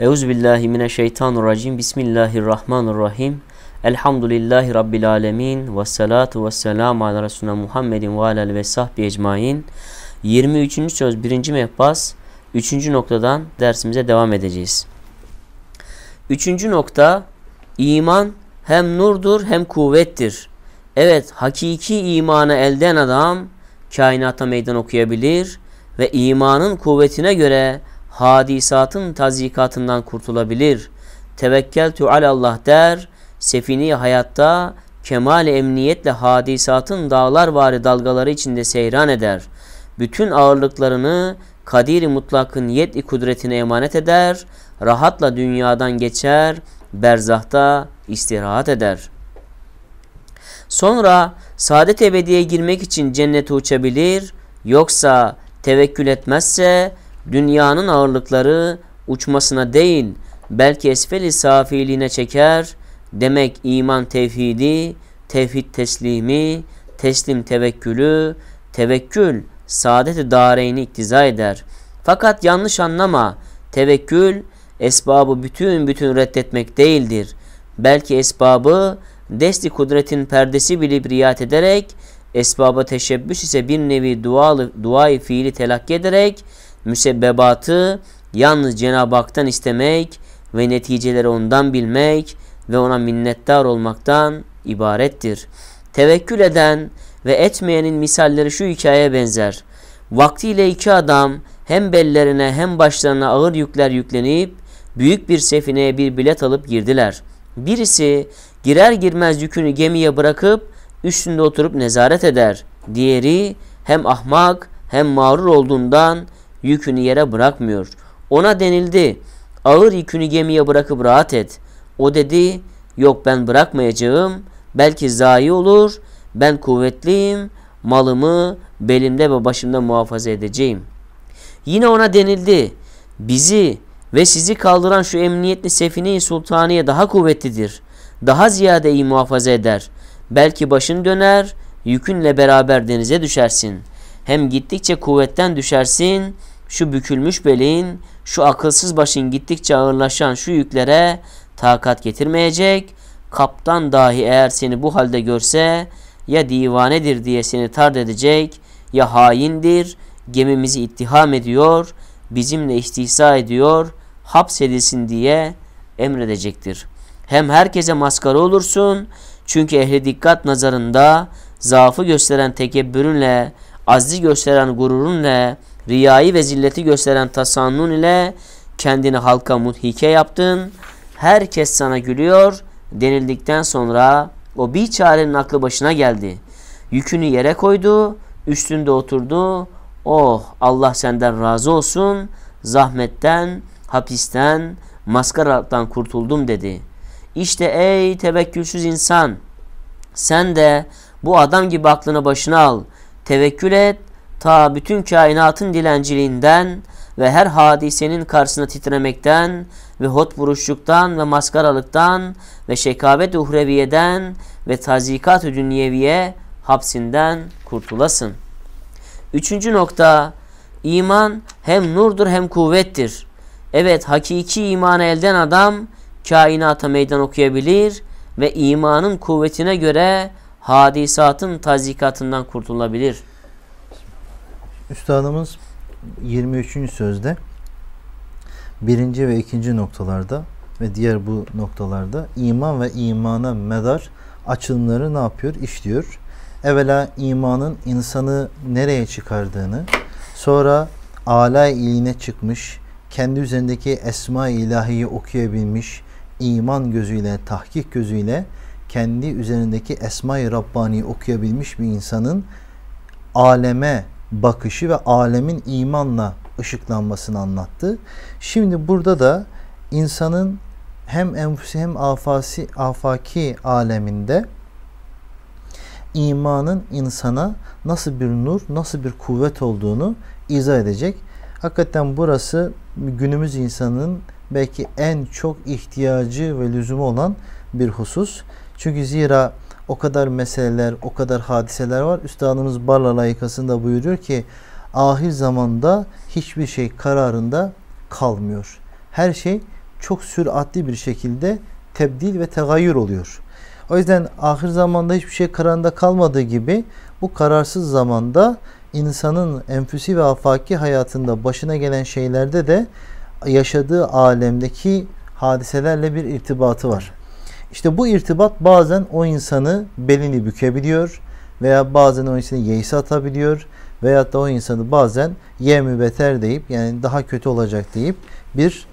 Euzubillahimineşşeytanirracim. Bismillahirrahmanirrahim. Elhamdülillahi Rabbil alemin. Ve salatu ve selamu ala Resulüne Muhammedin ve alel ve sahbi ecmain. 23. söz 1. mehbas 3. noktadan dersimize devam edeceğiz. 3. nokta iman hem nurdur hem kuvvettir. Evet hakiki imanı elden adam kainata meydan okuyabilir ve imanın kuvvetine göre hadisatın tazikatından kurtulabilir. Tevekkeltü alallah der, sefini hayatta kemal emniyetle hadisatın dağlar vari dalgaları içinde seyran eder. Bütün ağırlıklarını kadir mutlakın yet'i kudretine emanet eder. Rahatla dünyadan geçer, berzahta istirahat eder. Sonra saadet ebediye girmek için cennete uçabilir, yoksa tevekkül etmezse dünyanın ağırlıkları uçmasına değil belki esfeli safiliğine çeker. Demek iman tevhidi, tevhid teslimi, teslim tevekkülü, tevekkül saadet-i dareyni iktiza eder. Fakat yanlış anlama, tevekkül esbabı bütün bütün reddetmek değildir. Belki esbabı desti kudretin perdesi bilip riayet ederek, esbaba teşebbüs ise bir nevi dualı, duayı fiili telakki ederek, müsebbebatı yalnız Cenab-ı Hak'tan istemek ve neticeleri ondan bilmek ve ona minnettar olmaktan ibarettir. Tevekkül eden ve etmeyenin misalleri şu hikayeye benzer. Vaktiyle iki adam hem bellerine hem başlarına ağır yükler yüklenip büyük bir sefineye bir bilet alıp girdiler. Birisi girer girmez yükünü gemiye bırakıp üstünde oturup nezaret eder. Diğeri hem ahmak hem mağrur olduğundan yükünü yere bırakmıyor. Ona denildi ağır yükünü gemiye bırakıp rahat et. O dedi yok ben bırakmayacağım belki zayi olur ben kuvvetliyim malımı belimde ve başımda muhafaza edeceğim. Yine ona denildi bizi ve sizi kaldıran şu emniyetli sefine-i sultaniye daha kuvvetlidir. Daha ziyade iyi muhafaza eder. Belki başın döner, yükünle beraber denize düşersin. Hem gittikçe kuvvetten düşersin, şu bükülmüş belin, şu akılsız başın gittikçe ağırlaşan şu yüklere takat getirmeyecek. Kaptan dahi eğer seni bu halde görse ya divanedir diye seni tard edecek ya haindir, gemimizi ittiham ediyor, bizimle istihsa ediyor, hapsedilsin diye emredecektir. Hem herkese maskara olursun çünkü ehli dikkat nazarında zaafı gösteren tekebbürünle, azzi gösteren gururunla, riyayı ve zilleti gösteren tasannun ile kendini halka muthike yaptın. Herkes sana gülüyor denildikten sonra o bir çarenin aklı başına geldi. Yükünü yere koydu, üstünde oturdu. Oh Allah senden razı olsun. Zahmetten, hapisten, maskaradan kurtuldum dedi. İşte ey tevekkülsüz insan sen de bu adam gibi aklını başına al. Tevekkül et ta bütün kainatın dilenciliğinden ve her hadisenin karşısına titremekten ve hot buruşluktan ve maskaralıktan ve şekavet uhreviyeden ve tazikat-ı dünyeviye hapsinden kurtulasın. Üçüncü nokta, iman hem nurdur hem kuvvettir. Evet hakiki imanı elden adam kainata meydan okuyabilir ve imanın kuvvetine göre hadisatın tazikatından kurtulabilir. Üstadımız 23. sözde birinci ve ikinci noktalarda ve diğer bu noktalarda iman ve imana medar açılımları ne yapıyor? İşliyor. Evvela imanın insanı nereye çıkardığını, sonra alay iline çıkmış, kendi üzerindeki esma-i ilahiyi okuyabilmiş, iman gözüyle, tahkik gözüyle kendi üzerindeki esma-i Rabbani okuyabilmiş bir insanın aleme bakışı ve alemin imanla ışıklanmasını anlattı. Şimdi burada da insanın hem enfüsi hem afasi, afaki aleminde imanın insana nasıl bir nur, nasıl bir kuvvet olduğunu izah edecek. Hakikaten burası günümüz insanın belki en çok ihtiyacı ve lüzumu olan bir husus. Çünkü zira o kadar meseleler, o kadar hadiseler var. Üstadımız Barla layıkasında buyuruyor ki ahir zamanda hiçbir şey kararında kalmıyor. Her şey çok süratli bir şekilde tebdil ve tegayyür oluyor. O yüzden ahir zamanda hiçbir şey kararında kalmadığı gibi bu kararsız zamanda insanın enfüsi ve afaki hayatında başına gelen şeylerde de yaşadığı alemdeki hadiselerle bir irtibatı var. İşte bu irtibat bazen o insanı belini bükebiliyor veya bazen o insanı yeise atabiliyor veyahut da o insanı bazen ye mübeter deyip yani daha kötü olacak deyip bir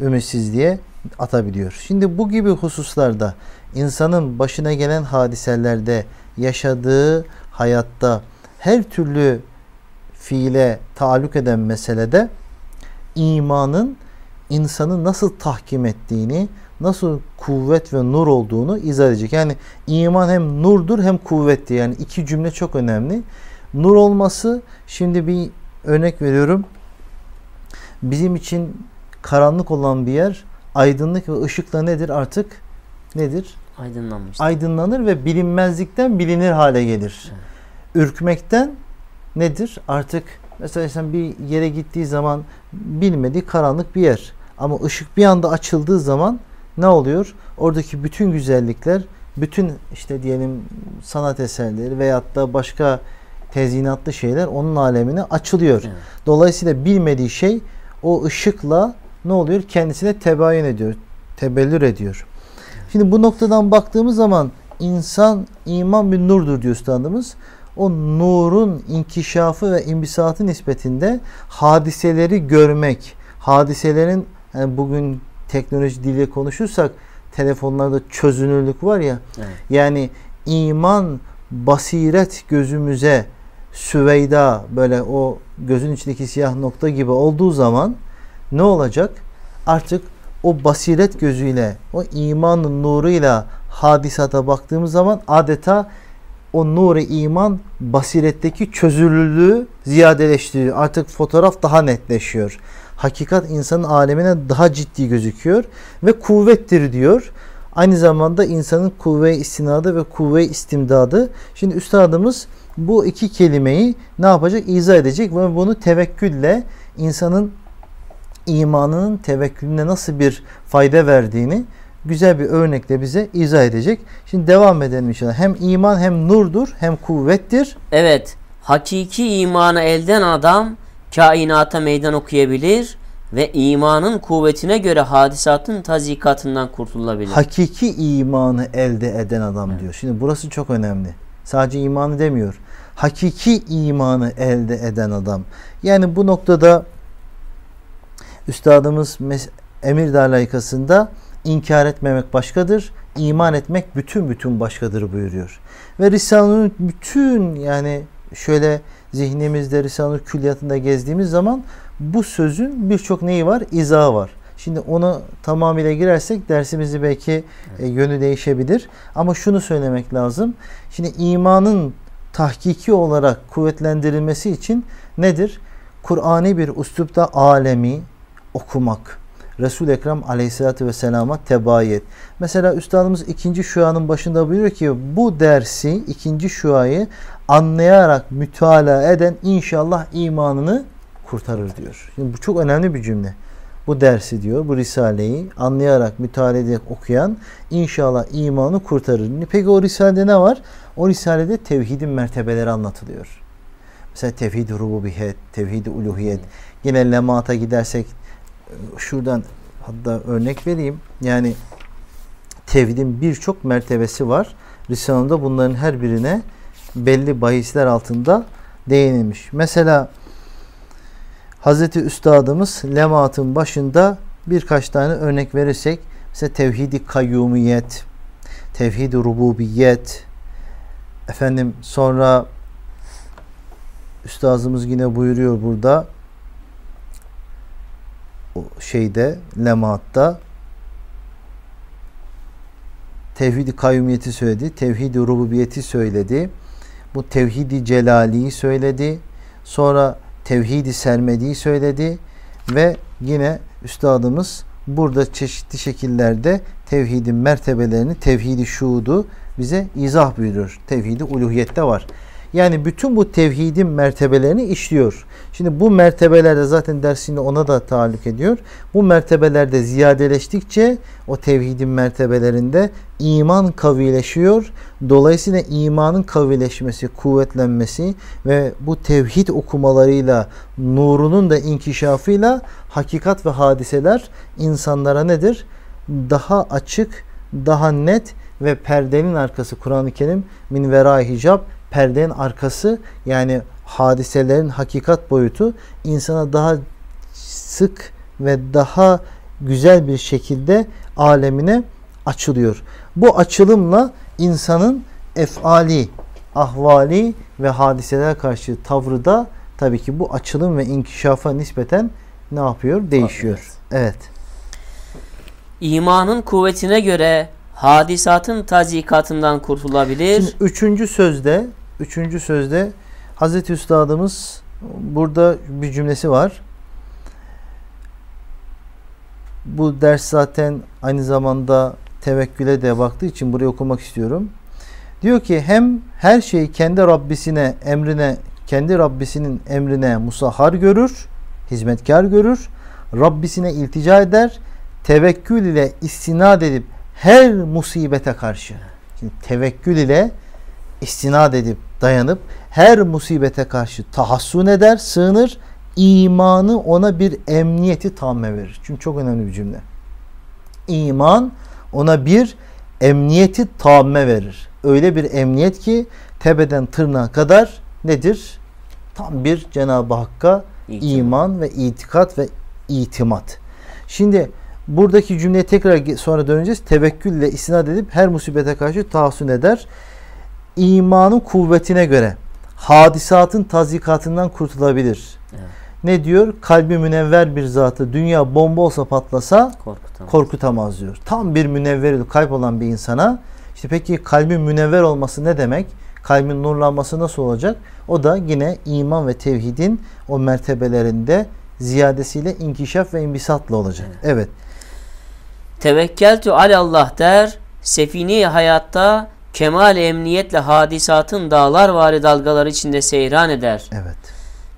ümitsizliğe atabiliyor. Şimdi bu gibi hususlarda insanın başına gelen hadiselerde yaşadığı hayatta her türlü fiile taalluk eden meselede imanın insanı nasıl tahkim ettiğini, nasıl kuvvet ve nur olduğunu izah edecek. Yani iman hem nurdur hem kuvvettir. Yani iki cümle çok önemli. Nur olması şimdi bir örnek veriyorum. Bizim için karanlık olan bir yer aydınlık ve ışıkla nedir artık? Nedir? Aydınlanmış. Aydınlanır ve bilinmezlikten bilinir hale gelir. Ürkmekten nedir? Artık mesela sen bir yere gittiği zaman bilmediği karanlık bir yer. Ama ışık bir anda açıldığı zaman ne oluyor? Oradaki bütün güzellikler, bütün işte diyelim sanat eserleri veyahut da başka tezyinatlı şeyler onun alemine açılıyor. Evet. Dolayısıyla bilmediği şey o ışıkla ne oluyor? Kendisine tebayün ediyor, tebellür ediyor. Şimdi bu noktadan baktığımız zaman insan iman bir nurdur diyor üstadımız. O nurun inkişafı ve imbisatı nispetinde hadiseleri görmek, hadiselerin yani bugün teknoloji diliyle konuşursak telefonlarda çözünürlük var ya. Evet. Yani iman basiret gözümüze süveyda böyle o gözün içindeki siyah nokta gibi olduğu zaman ne olacak? Artık o basiret gözüyle, o imanın nuruyla hadisata baktığımız zaman adeta o nuru iman basiretteki çözünürlüğü ziyadeleştiriyor. Artık fotoğraf daha netleşiyor. Hakikat insanın alemine daha ciddi gözüküyor ve kuvvettir diyor. Aynı zamanda insanın kuvve istinadı ve kuvve istimdadı. Şimdi üstadımız bu iki kelimeyi ne yapacak? İzah edecek ve bunu tevekkülle insanın imanının tevekkülüne nasıl bir fayda verdiğini güzel bir örnekle bize izah edecek. Şimdi devam edelim inşallah. Hem iman hem nurdur hem kuvvettir. Evet, hakiki imanı elden adam kainata meydan okuyabilir ve imanın kuvvetine göre hadisatın tazikatından kurtulabilir. Hakiki imanı elde eden adam diyor. Şimdi burası çok önemli. Sadece imanı demiyor. Hakiki imanı elde eden adam. Yani bu noktada üstadımız mes- emir dalayikasında inkar etmemek başkadır, iman etmek bütün bütün başkadır buyuruyor. Ve Risale'nin bütün yani şöyle zihnimizde Risale-i Külliyatında gezdiğimiz zaman bu sözün birçok neyi var? İzahı var. Şimdi onu tamamıyla girersek dersimizi belki e, yönü değişebilir. Ama şunu söylemek lazım. Şimdi imanın tahkiki olarak kuvvetlendirilmesi için nedir? Kur'ani bir üslupta alemi okumak. Resul-i Ekrem aleyhissalatü vesselama tebayet. Mesela üstadımız ikinci şuanın başında buyuruyor ki bu dersi ikinci şuayı anlayarak mütalaa eden inşallah imanını kurtarır diyor. Şimdi bu çok önemli bir cümle. Bu dersi diyor, bu risaleyi anlayarak, mütalaa ederek okuyan inşallah imanı kurtarır. Peki o risalede ne var? O risalede tevhidin mertebeleri anlatılıyor. Mesela tevhid-i rububiyet, tevhid-i uluhiyet. Yine lemata gidersek şuradan hatta örnek vereyim. Yani tevhidin birçok mertebesi var. Risale'de bunların her birine belli bahisler altında değinilmiş. Mesela Hazreti Üstadımız Lemat'ın başında birkaç tane örnek verirsek mesela tevhidi kayyumiyet, tevhidi rububiyet, efendim sonra Üstadımız yine buyuruyor burada şeyde Lemat'ta tevhidi kayyumiyeti söyledi, tevhidi rububiyeti söyledi. Bu tevhidi celaliyi söyledi. Sonra tevhidi sermediği söyledi ve yine üstadımız burada çeşitli şekillerde tevhidin mertebelerini, tevhidi şuudu bize izah buyuruyor. Tevhidi uluhiyette var. Yani bütün bu tevhidin mertebelerini işliyor. Şimdi bu mertebelerde zaten dersinde ona da taalluk ediyor. Bu mertebelerde ziyadeleştikçe o tevhidin mertebelerinde iman kavileşiyor. Dolayısıyla imanın kavileşmesi, kuvvetlenmesi ve bu tevhid okumalarıyla nurunun da inkişafıyla hakikat ve hadiseler insanlara nedir? Daha açık, daha net ve perdenin arkası Kur'an-ı Kerim min vera hicab perdenin arkası yani hadiselerin hakikat boyutu insana daha sık ve daha güzel bir şekilde alemine açılıyor. Bu açılımla insanın efali, ahvali ve hadiseler karşı tavrı da tabii ki bu açılım ve inkişafa nispeten ne yapıyor? Değişiyor. Evet. İmanın kuvvetine göre hadisatın tazikatından kurtulabilir. Şimdi üçüncü sözde, üçüncü sözde Hazreti Üstadımız burada bir cümlesi var. Bu ders zaten aynı zamanda tevekküle de baktığı için buraya okumak istiyorum. Diyor ki hem her şeyi kendi Rabbisine, emrine, kendi Rabbisinin emrine musahhar görür, hizmetkar görür, Rabbisine iltica eder, tevekkül ile istinad edip her musibete karşı. Şimdi tevekkül ile istinad edip dayanıp her musibete karşı tahassun eder, sığınır. imanı ona bir emniyeti tamme verir. Çünkü çok önemli bir cümle. İman ona bir emniyeti tamme verir. Öyle bir emniyet ki tepeden tırnağa kadar nedir? Tam bir Cenab-ı Hakk'a İtimat. iman ve itikat ve itimat. Şimdi buradaki cümleye tekrar sonra döneceğiz. Tevekkülle istinad edip her musibete karşı tahassun eder. İmanın kuvvetine göre hadisatın tazikatından kurtulabilir. Evet. Ne diyor? Kalbi münevver bir zatı dünya bomba olsa patlasa korkutamaz, korkutamaz diyor. Tam bir münevver kalp olan bir insana işte peki kalbin münevver olması ne demek? Kalbin nurlanması nasıl olacak? O da yine iman ve tevhidin o mertebelerinde ziyadesiyle inkişaf ve imbisatla olacak. Evet. evet. Tevekkeltü alallah der. Sefini hayatta kemal emniyetle hadisatın dağlar vari dalgalar içinde seyran eder. Evet.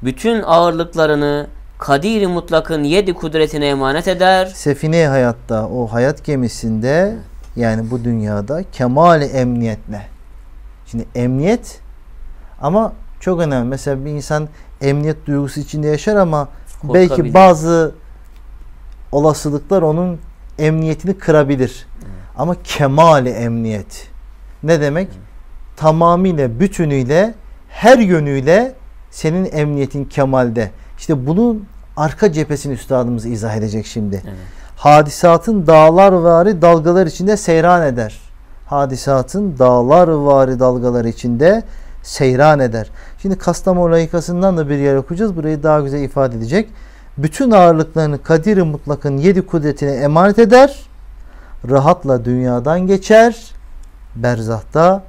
Bütün ağırlıklarını kadir mutlakın yedi kudretine emanet eder. Sefine hayatta o hayat gemisinde yani bu dünyada kemal emniyetle. Şimdi emniyet ama çok önemli. Mesela bir insan emniyet duygusu içinde yaşar ama belki bazı olasılıklar onun emniyetini kırabilir. Evet. Ama kemali emniyet. Ne demek? Tamamıyla, bütünüyle, her yönüyle senin emniyetin kemalde. İşte bunun arka cephesini üstadımız izah edecek şimdi. Evet. Hadisatın dağlar vari dalgalar içinde seyran eder. Hadisatın dağlar vari dalgalar içinde seyran eder. Şimdi Kastamonu layıkasından da bir yer okuyacağız. Burayı daha güzel ifade edecek bütün ağırlıklarını kadir mutlakın yedi kudretine emanet eder. Rahatla dünyadan geçer. Berzahta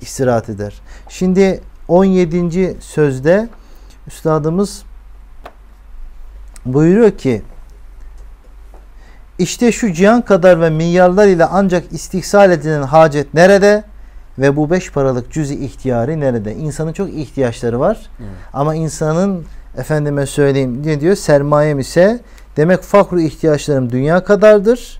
istirahat eder. Şimdi 17. sözde üstadımız buyuruyor ki işte şu cihan kadar ve milyarlar ile ancak istihsal edilen hacet nerede? Ve bu beş paralık cüzi ihtiyarı nerede? İnsanın çok ihtiyaçları var. Evet. Ama insanın efendime söyleyeyim ne diyor? Sermayem ise demek fakru ihtiyaçlarım dünya kadardır.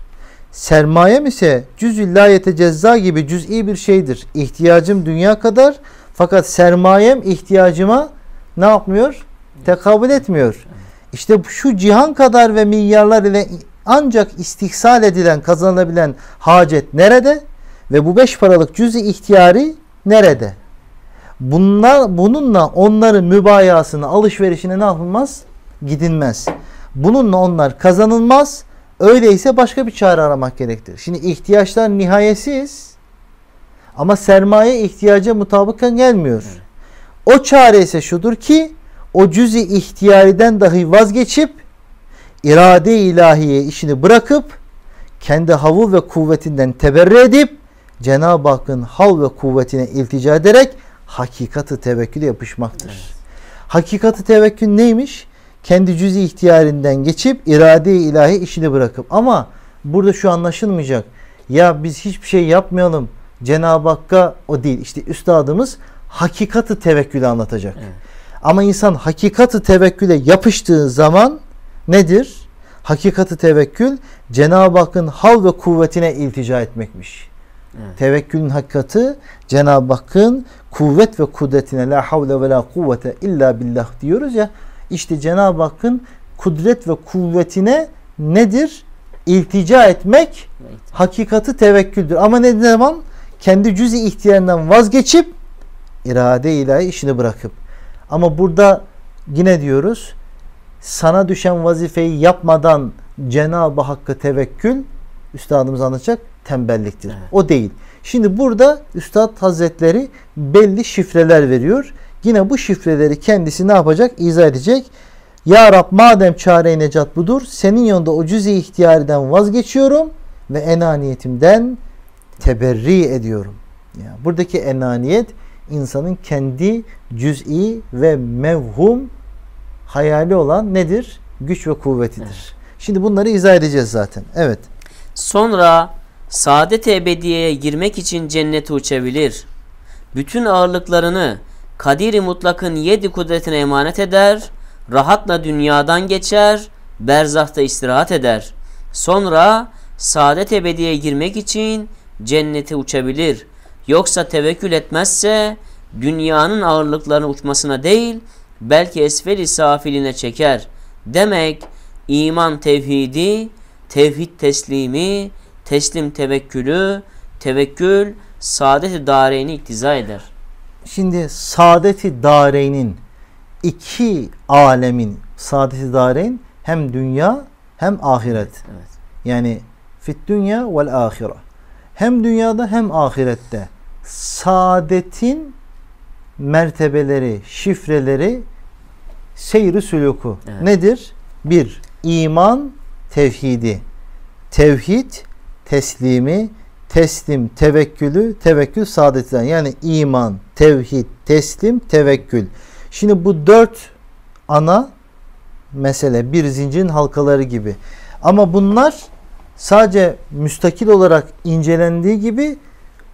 Sermayem ise cüz-ü layete cezza gibi cüz'i bir şeydir. İhtiyacım dünya kadar fakat sermayem ihtiyacıma ne yapmıyor? Tekabül etmiyor. İşte şu cihan kadar ve milyarlar ile ancak istihsal edilen, kazanılabilen hacet nerede? Ve bu beş paralık cüz-i ihtiyari nerede? Bunlar, bununla onların mübayasını, alışverişine ne yapılmaz? Gidilmez. Bununla onlar kazanılmaz. Öyleyse başka bir çare aramak gerektir. Şimdi ihtiyaçlar nihayetsiz. Ama sermaye ihtiyaca mutabıkken gelmiyor. O çare ise şudur ki o cüzi ihtiyariden dahi vazgeçip irade ilahiye işini bırakıp kendi havu ve kuvvetinden teberri edip Cenab-ı Hakk'ın hal ve kuvvetine iltica ederek hakikati tevekkül yapışmaktır. Evet. Hakikati tevekkül neymiş? Kendi cüzi ihtiyarinden geçip irade-i ilahi işini bırakıp ama burada şu anlaşılmayacak. Ya biz hiçbir şey yapmayalım. Cenab-ı Hakk'a o değil. İşte üstadımız hakikati tevekkülü anlatacak. Evet. Ama insan hakikati tevekküle yapıştığı zaman nedir? Hakikati tevekkül Cenab-ı Hakk'ın hal ve kuvvetine iltica etmekmiş. Evet. Tevekkülün hakikati Cenab-ı Hakk'ın kuvvet ve kudretine la havle ve la kuvvete illa billah diyoruz ya. İşte Cenab-ı Hakk'ın kudret ve kuvvetine nedir? İltica etmek Evet. hakikati tevekküldür. Ama ne zaman? Kendi cüz-i ihtiyarından vazgeçip irade ilahi işini bırakıp. Ama burada yine diyoruz sana düşen vazifeyi yapmadan Cenab-ı Hakk'a tevekkül üstadımız anlatacak tembelliktir. Evet. O değil. Şimdi burada Üstad Hazretleri belli şifreler veriyor. Yine bu şifreleri kendisi ne yapacak? İzah edecek. Ya Rab madem çare necat budur senin yolunda o cüz-i ihtiyariden vazgeçiyorum ve enaniyetimden teberri ediyorum. Yani buradaki enaniyet insanın kendi cüz'i ve mevhum hayali olan nedir? Güç ve kuvvetidir. Şimdi bunları izah edeceğiz zaten. Evet. Sonra saadet ebediyeye girmek için cennete uçabilir. Bütün ağırlıklarını kadiri mutlakın yedi kudretine emanet eder. Rahatla dünyadan geçer. Berzahta istirahat eder. Sonra saadet ebediyeye girmek için cennete uçabilir. Yoksa tevekkül etmezse dünyanın ağırlıklarını uçmasına değil belki esfeli safiline çeker. Demek iman tevhidi, tevhid teslimi, teslim tevekkülü, tevekkül saadet-i dareyni iktiza eder. Şimdi saadeti dareynin iki alemin saadeti dareyn hem dünya hem ahiret. Evet. Yani fit dünya vel ahire. Hem dünyada hem ahirette saadetin mertebeleri, şifreleri seyri sülûku. Evet. Nedir? Bir, iman tevhidi. Tevhid teslimi, teslim tevekkülü, tevekkül saadetinden. Yani iman, tevhid, teslim, tevekkül. Şimdi bu dört ana mesele bir zincirin halkaları gibi. Ama bunlar sadece müstakil olarak incelendiği gibi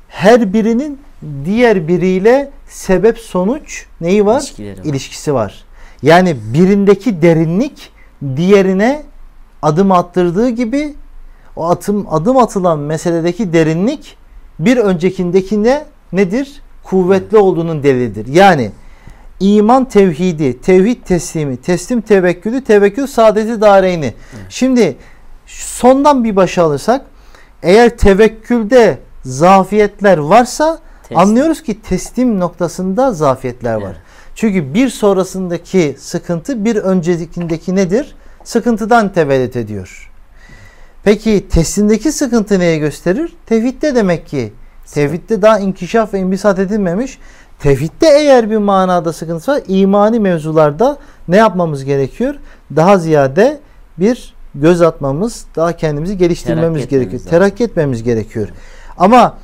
her birinin diğer biriyle sebep sonuç neyi var? İlişkileri var. İlişkisi var. Yani birindeki derinlik diğerine adım attırdığı gibi o atım adım atılan meseledeki derinlik bir öncekindekine nedir? Kuvvetli olduğunun delilidir. Yani iman tevhidi, tevhid teslimi, teslim tevekkülü, tevekkül saadeti dareyni. Şimdi sondan bir başa alırsak eğer tevekkülde zafiyetler varsa Teslim. anlıyoruz ki teslim noktasında zafiyetler var. Evet. Çünkü bir sonrasındaki sıkıntı bir öncekindeki nedir? Sıkıntıdan tevellit ediyor. Peki teslimdeki sıkıntı neye gösterir? Tevhidde demek ki. Tevhidde daha inkişaf ve imbisat edilmemiş. Tevhidde eğer bir manada sıkıntı var, imani mevzularda ne yapmamız gerekiyor? Daha ziyade bir göz atmamız, daha kendimizi geliştirmemiz etmemiz gerekiyor. lazım. Terakki etmemiz gerekiyor. Ama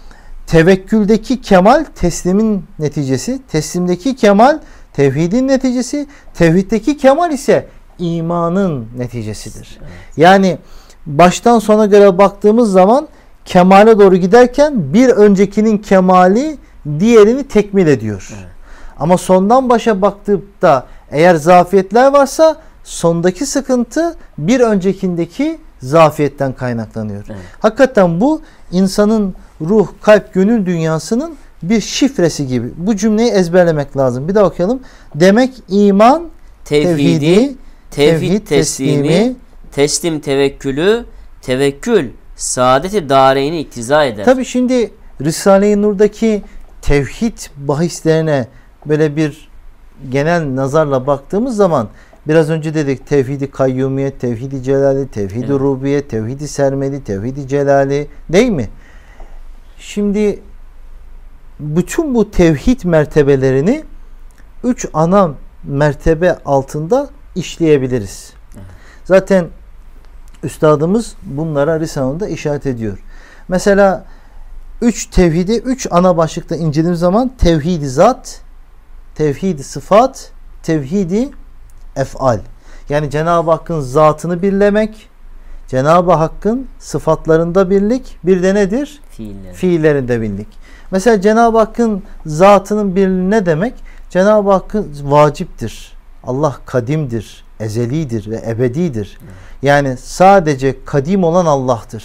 tevekküldeki kemal teslimin neticesi, teslimdeki kemal tevhidin neticesi, tevhiddeki kemal ise imanın neticesidir. Yani baştan sona göre baktığımız zaman kemale doğru giderken bir öncekinin kemali diğerini tekmil ediyor. Evet. Ama sondan başa baktığımda eğer zafiyetler varsa sondaki sıkıntı bir öncekindeki zafiyetten kaynaklanıyor. Evet. Hakikaten bu insanın ruh, kalp, gönül dünyasının bir şifresi gibi. Bu cümleyi ezberlemek lazım. Bir daha okuyalım. Demek iman, Tevhidi, tevhidi, tevhid teslimi, teslim tevekkülü, tevekkül saadeti dareyni iktiza eder. Tabi şimdi Risale-i Nur'daki tevhid bahislerine böyle bir genel nazarla baktığımız zaman biraz önce dedik tevhidi kayyumiyet, tevhidi celali, tevhidi Evet. rububiyet, tevhidi sermedi, tevhidi celali değil mi? Şimdi bütün bu tevhid mertebelerini üç ana mertebe altında işleyebiliriz. Zaten üstadımız bunlara Risale'de işaret ediyor. Mesela üç tevhidi üç ana başlıkta incelediğimiz zaman tevhidi zat, tevhidi sıfat, tevhidi efal. Yani Cenab-ı Hakk'ın zatını birlemek, Cenab-ı Hakk'ın sıfatlarında birlik, bir de nedir? Fiiller. Fiillerinde birlik. Mesela Cenab-ı Hakk'ın zatının birliği ne demek? Cenab-ı Hakk'ın vaciptir. Allah kadimdir, ezelidir ve ebedidir. Yani sadece kadim olan Allah'tır.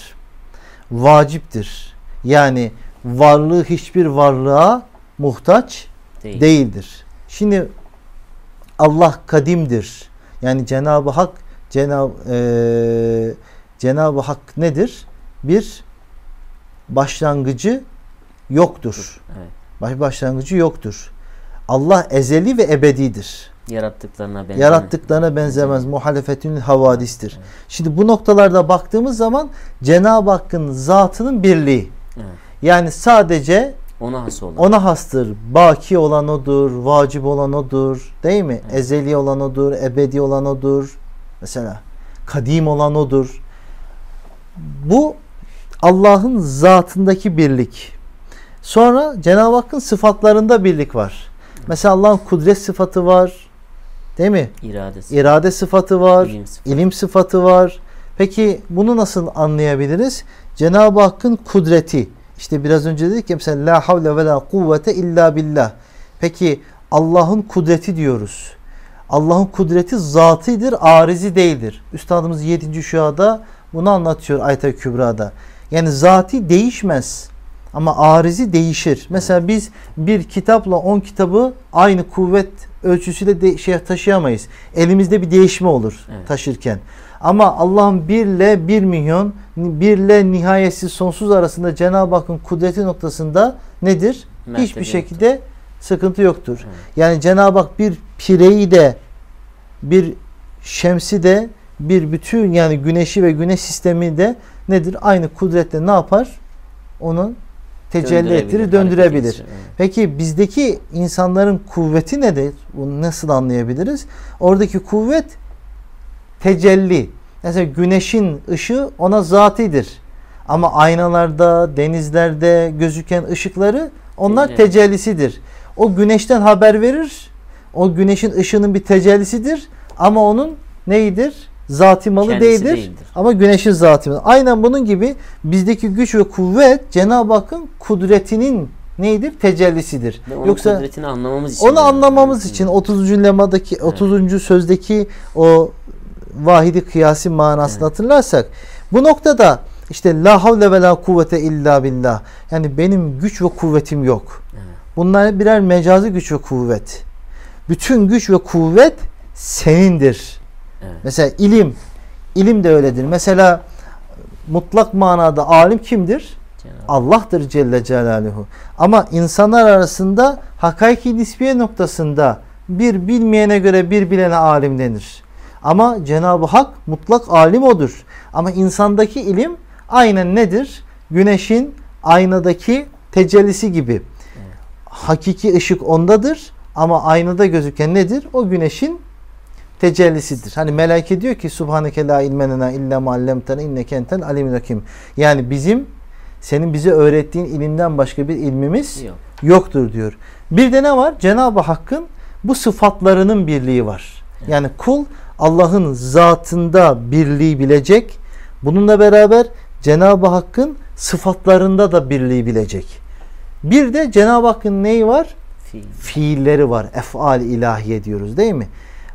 Vaciptir. Yani varlığı hiçbir varlığa muhtaç Değil. değildir. Şimdi Allah kadimdir. Yani Cenab-ı Hak Cenab eee Cenab-ı Hak nedir? Bir başlangıcı yoktur. Evet. Baş başlangıcı yoktur. Allah ezeli ve ebedidir. Yarattıklarına benzemez. Yarattıklarına benzemez. Muhalefetün havadistir. Şimdi bu noktalarda baktığımız zaman Cenab-ı Hakk'ın zatının birliği. Evet. Yani sadece Ona has olan. ona hastır. Baki olan odur, vacip olan odur. Değil mi? Ezeli olan odur, ebedi olan odur. Mesela kadim olan odur. Bu Allah'ın zatındaki birlik. Sonra Cenab-ı Hakk'ın sıfatlarında birlik var. Mesela Allah'ın kudret sıfatı var. Değil mi? İradesi. İrade sıfatı var. İlim sıfatı. ilim sıfatı var. Peki bunu nasıl anlayabiliriz? Cenab-ı Hakk'ın kudreti. İşte biraz önce dedik ya mesela la havle ve la kuvvete illa billah. Peki Allah'ın kudreti diyoruz. Allah'ın kudreti zatıdır, arizi değildir. Üstadımız 7. şuada bunu anlatıyor Ayet-i Kübra'da. Yani zati değişmez. Ama arizi değişir. Mesela biz bir kitapla 10 kitabı aynı kuvvet ölçüsüyle de şey taşıyamayız. Elimizde bir değişme olur Evet. taşırken. Ama Allah'ın 1 ile 1 milyon, 1 ile nihayetsiz sonsuz arasında Cenab-ı Hakk'ın kudreti noktasında nedir? Mertebe Hiçbir yoktur. şekilde sıkıntı yoktur. Evet. Yani Cenab-ı Hak bir pireyi de bir şemsi de bir bütün yani güneşi ve güneş sistemi de nedir? Aynı kudretle ne yapar? Onu tecelli ettirir, döndürebilir. evet. Peki bizdeki insanların kuvveti nedir? Bunu nasıl anlayabiliriz? Oradaki kuvvet tecelli. Mesela güneşin ışığı ona zatidir. Ama aynalarda, denizlerde gözüken ışıkları onlar Tecelli. tecellisidir. O güneşten haber verir. O güneşin ışığının bir tecellisidir. Ama onun neyidir? Zati malı Kendisi değildir. değildir. Ama güneşin zati malı. Aynen bunun gibi bizdeki güç ve kuvvet Cenab-ı Hakk'ın kudretinin neydir? Tecellisidir. Ve onun Yoksa kudretini anlamamız için. onu yani. anlamamız Hı. için 30. lemadaki 30. sözdeki o vahidi kıyasi manasını Evet. hatırlarsak bu noktada işte la havle ve la kuvvete illa billah. Yani benim güç ve kuvvetim yok. Evet. Bunlar birer mecazi güç ve kuvvet. Bütün güç ve kuvvet senindir. Evet. Mesela ilim, ilim de öyledir. Mesela mutlak manada alim kimdir? Cenab-ı Allah'tır Celle Celaluhu. Ama insanlar arasında hakiki nisbiye noktasında bir bilmeyene göre bir bilene alim denir. Ama Cenab-ı Hak mutlak alim odur. Ama insandaki ilim aynen nedir? Güneşin aynadaki tecellisi gibi. Hakiki ışık ondadır ama aynada gözüken nedir? O güneşin tecellisidir. Hani meleke diyor ki Subhaneke la ilme lena illa ma allamtena inneke entel alimul hakim. Yani bizim senin bize öğrettiğin ilimden başka bir ilmimiz Yok. yoktur diyor. Bir de ne var? Cenab-ı Hakk'ın bu sıfatlarının birliği var. Yani kul Allah'ın zatında birliği bilecek. Bununla beraber Cenab-ı Hakk'ın sıfatlarında da birliği bilecek. Bir de Cenab-ı Hakk'ın neyi var? Fiil. fiilleri var. Efal ilahiye diyoruz değil mi?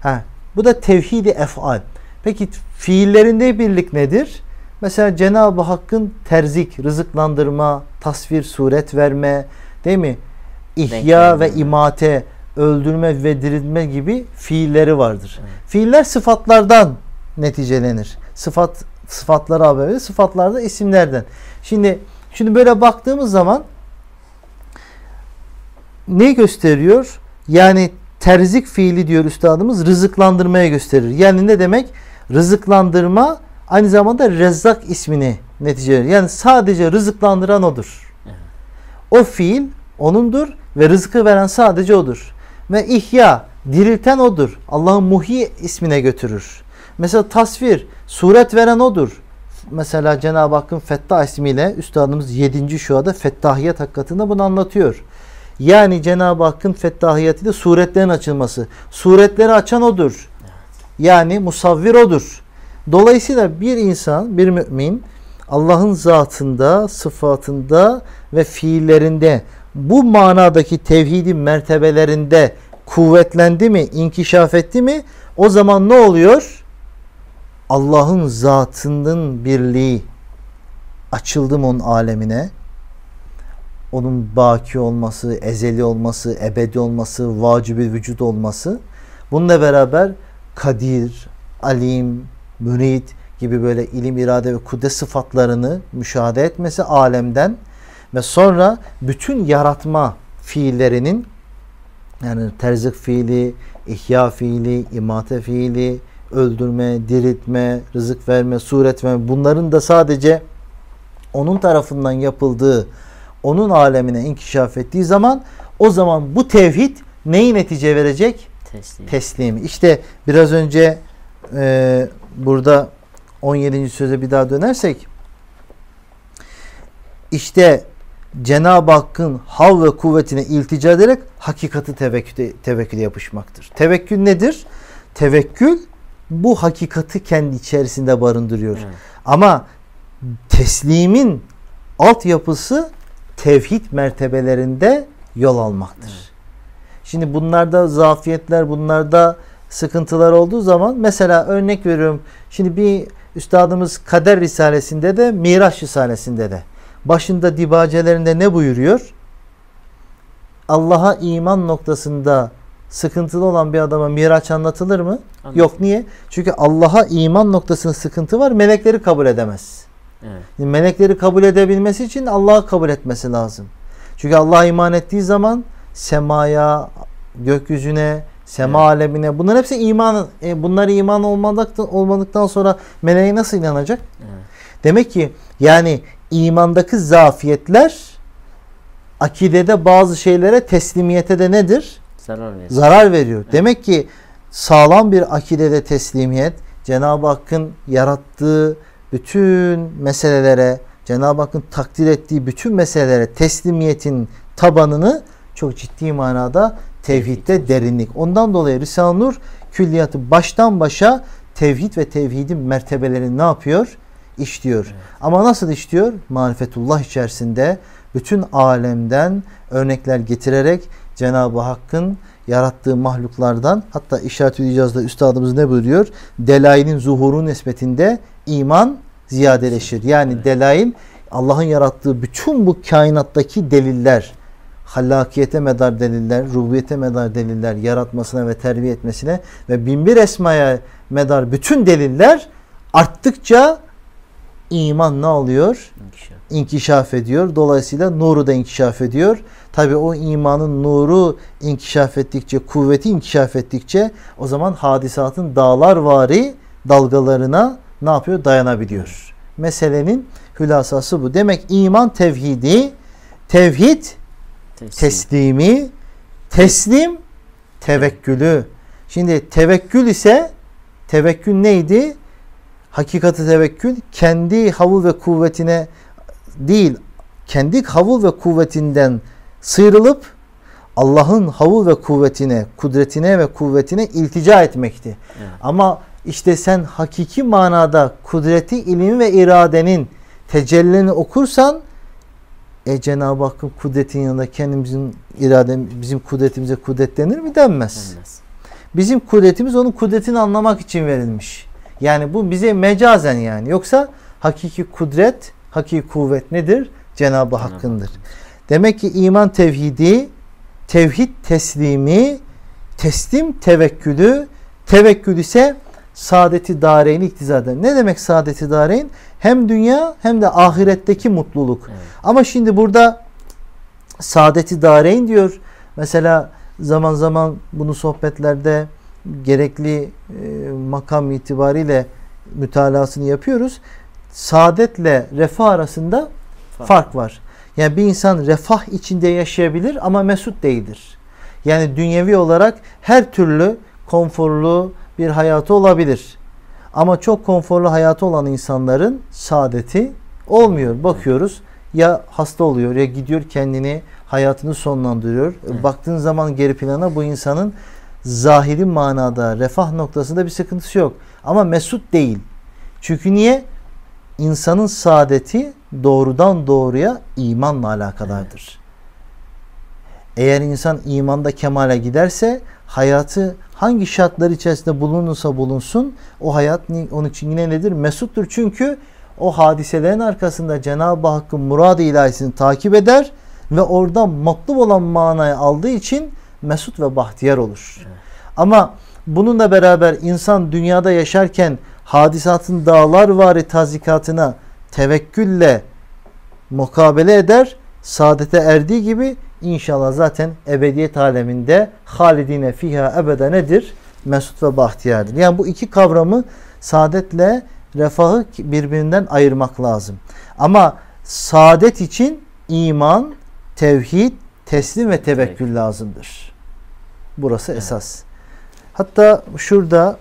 Ha, bu da tevhidi efal. Peki fiillerinde birlik nedir? Mesela Cenab-ı Hakk'ın terzik, rızıklandırma, tasvir, suret verme, değil mi? İhya ve imate, öldürme ve diriltme gibi fiilleri vardır. Evet. Fiiller sıfatlardan neticelenir. Sıfat sıfatları haber verir. Sıfatlar da isimlerden. Şimdi şimdi böyle baktığımız zaman ne gösteriyor? Yani terzik fiili diyor üstadımız rızıklandırmaya gösterir. Yani ne demek? Rızıklandırma aynı zamanda Rezzak ismini neticelenir. Yani sadece rızıklandıran odur. O fiil onundur ve rızkı veren sadece odur. Ve ihya dirilten odur. Allah'ın muhi ismine götürür. Mesela tasvir suret veren odur. Mesela Cenab-ı Hakk'ın Fettah ismiyle üstadımız 7. şuada Fettahiyet hakikatinde bunu anlatıyor. Yani Cenab-ı Hakk'ın fettahiyeti de suretlerin açılması. Suretleri açan odur. Yani musavvir odur. Dolayısıyla bir insan, bir mümin Allah'ın zatında, sıfatında ve fiillerinde bu manadaki tevhidin mertebelerinde kuvvetlendi mi, inkişaf etti mi o zaman ne oluyor? Allah'ın zatının birliği açıldı mı onun alemine? Onun baki olması, ezeli olması, ebedi olması, vacibi vücut olması. Bununla beraber kadir, alim, mürid gibi böyle ilim, irade ve kudret sıfatlarını müşahede etmesi alemden ve sonra bütün yaratma fiillerinin yani terzik fiili, ihya fiili, imate fiili, öldürme, diriltme, rızık verme, suret bunların da sadece onun tarafından yapıldığı, onun alemine inkişaf ettiği zaman o zaman bu tevhid neyi netice verecek? Teslim. Teslimi. İşte biraz önce e, burada 17. söze bir daha dönersek işte Cenab-ı Hakk'ın hav ve kuvvetine iltica ederek hakikati tevekküle, tevekküle yapışmaktır. Tevekkül nedir? Tevekkül bu hakikati kendi içerisinde barındırıyor. Evet. Ama teslimin altyapısı tevhid mertebelerinde yol almaktır. Şimdi bunlarda zafiyetler, bunlarda sıkıntılar olduğu zaman mesela örnek veriyorum. Şimdi bir üstadımız Kader Risalesinde de Miraç Risalesinde de başında dibacelerinde ne buyuruyor? Allah'a iman noktasında sıkıntılı olan bir adama Miraç anlatılır mı? Anlatılır. Yok niye? Çünkü Allah'a iman noktasında sıkıntı var. Melekleri kabul edemez. Evet. Melekleri kabul edebilmesi için Allah'ı kabul etmesi lazım. Çünkü Allah'a iman ettiği zaman semaya, gökyüzüne, sema Evet. alemine bunlar hepsi iman. E, bunlar iman olmadıktan, olmadıktan sonra meleğe nasıl inanacak? Evet. Demek ki yani imandaki zafiyetler akidede bazı şeylere teslimiyete de nedir? Zarar verir. zarar veriyor. Demek ki sağlam bir akidede teslimiyet Cenab-ı Hakk'ın yarattığı bütün meselelere, Cenab-ı Hakk'ın takdir ettiği bütün meselelere teslimiyetin tabanını çok ciddi manada tevhidde derinlik. Ondan dolayı Risale-i Nur külliyatı baştan başa tevhid ve tevhidin mertebelerini ne yapıyor? İşliyor. Ama nasıl işliyor? Marifetullah içerisinde bütün alemden örnekler getirerek Cenab-ı Hakk'ın yarattığı mahluklardan hatta işaret-ü icazda üstadımız ne buyuruyor? Delailin zuhuru nispetinde iman ziyadeleşir. Yani delail Allah'ın yarattığı bütün bu kainattaki deliller, hallakiyete medar deliller, rububiyete medar deliller, yaratmasına ve terbiye etmesine ve binbir esmaya medar bütün deliller arttıkça iman ne oluyor? İnkişaf. inkişaf ediyor. Dolayısıyla nuru da inkişaf ediyor. Tabi o imanın nuru inkişaf ettikçe, kuvveti inkişaf ettikçe o zaman hadisatın dağlar vari dalgalarına ne yapıyor? Dayanabiliyor. Meselenin hülasası bu. Demek iman tevhidi, tevhid Teslim. teslimi, teslim tevekkülü. Şimdi tevekkül ise tevekkül neydi? Hakikati tevekkül kendi havul ve kuvvetine değil, kendi havul ve kuvvetinden sıyrılıp Allah'ın havul ve kuvvetine, kudretine ve kuvvetine iltica etmekti. Evet. Ama işte sen hakiki manada kudreti, ilmi ve iradenin tecellini okursan e Cenab-ı Hakk'ın kudretinin yanında kendimizin iradem, bizim kudretimize kudret denir mi denmez. Denmez. Bizim kudretimiz onun kudretini anlamak için verilmiş. Yani bu bize mecazen yani. Yoksa hakiki kudret, hakiki kuvvet nedir? Cenab-ı Hakk'ındır. Demek ki iman tevhidi, tevhid teslimi, teslim tevekkülü, tevekkül ise saadeti dareyn iktiza eder. Ne demek saadeti dareyn? Hem dünya hem de ahiretteki mutluluk. Evet. Ama şimdi burada saadeti dareyn diyor. Mesela zaman zaman bunu sohbetlerde gerekli e, makam itibariyle mütalasını yapıyoruz. Saadetle refah arasında Fark. fark var. Yani bir insan refah içinde yaşayabilir ama mesut değildir. Yani dünyevi olarak her türlü konforlu bir hayatı olabilir. Ama çok konforlu hayatı olan insanların saadeti olmuyor. Bakıyoruz ya hasta oluyor ya gidiyor kendini hayatını sonlandırıyor. Evet. Baktığın zaman geri plana bu insanın zahiri manada refah noktasında bir sıkıntısı yok. Ama mesut değil. Çünkü niye? İnsanın saadeti doğrudan doğruya imanla alakadardır. Eğer insan imanda kemale giderse hayatı hangi şartlar içerisinde bulunursa bulunsun o hayat onun için yine nedir? Mesuttur. Çünkü o hadiselerin arkasında Cenab-ı Hakk'ın murad ilahisini takip eder ve oradan matlub olan manayı aldığı için mesut ve bahtiyar olur. Evet. Ama bununla beraber insan dünyada yaşarken hadisatın dağlar vari tazikatına tevekkülle mukabele eder. Saadete erdiği gibi inşallah zaten ebediyet aleminde halidine fiha ebede nedir? Mesut ve bahtiyardır. Yani bu iki kavramı saadetle refahı birbirinden ayırmak lazım. Ama saadet için iman, tevhid, teslim ve tevekkül lazımdır. Burası evet. esas. Hatta şurada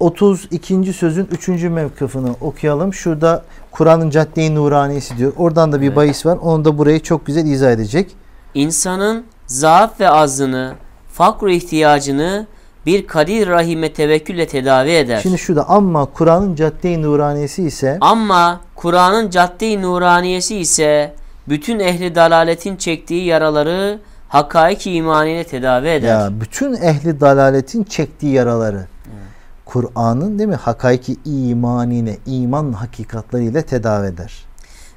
32. sözün 3. mevkıfını okuyalım. Şurada Kur'an'ın cadde-i nuraniyesi diyor. Oradan da bir evet. bahis var. Onu da burayı çok güzel izah edecek. İnsanın zaaf ve azını, fakr ihtiyacını bir kadir rahime tevekkülle tedavi eder. Şimdi şurada ama Kur'an'ın cadde-i nuraniyesi ise ama Kur'an'ın cadde-i nuraniyesi ise bütün ehli dalaletin çektiği yaraları hakaiki imaniyle tedavi eder. Ya bütün ehli dalaletin çektiği yaraları. Kur'an'ın değil mi? Hakaiki imanine, iman hakikatleriyle tedavi eder.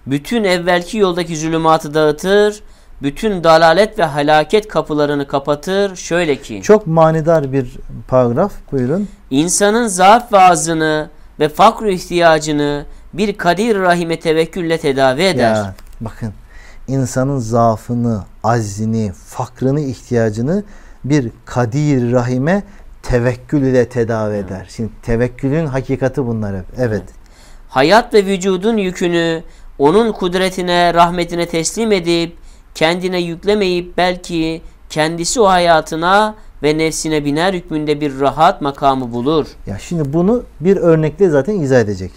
Bütün evvelki yoldaki zulümatı dağıtır, bütün dalalet ve halaket kapılarını kapatır. Şöyle ki. Çok manidar bir paragraf. Buyurun. İnsanın zaaf ve azını ve fakr ihtiyacını bir kadir rahime tevekkülle tedavi eder. Ya, bakın insanın zaafını, aczini, fakrını, ihtiyacını bir kadir rahime tevekkül ile tedavi eder. Evet. Şimdi tevekkülün hakikati bunlar hep. Evet. evet. Hayat ve vücudun yükünü onun kudretine, rahmetine teslim edip kendine yüklemeyip belki kendisi o hayatına ve nefsine biner hükmünde bir rahat makamı bulur. Ya şimdi bunu bir örnekle zaten izah edecek.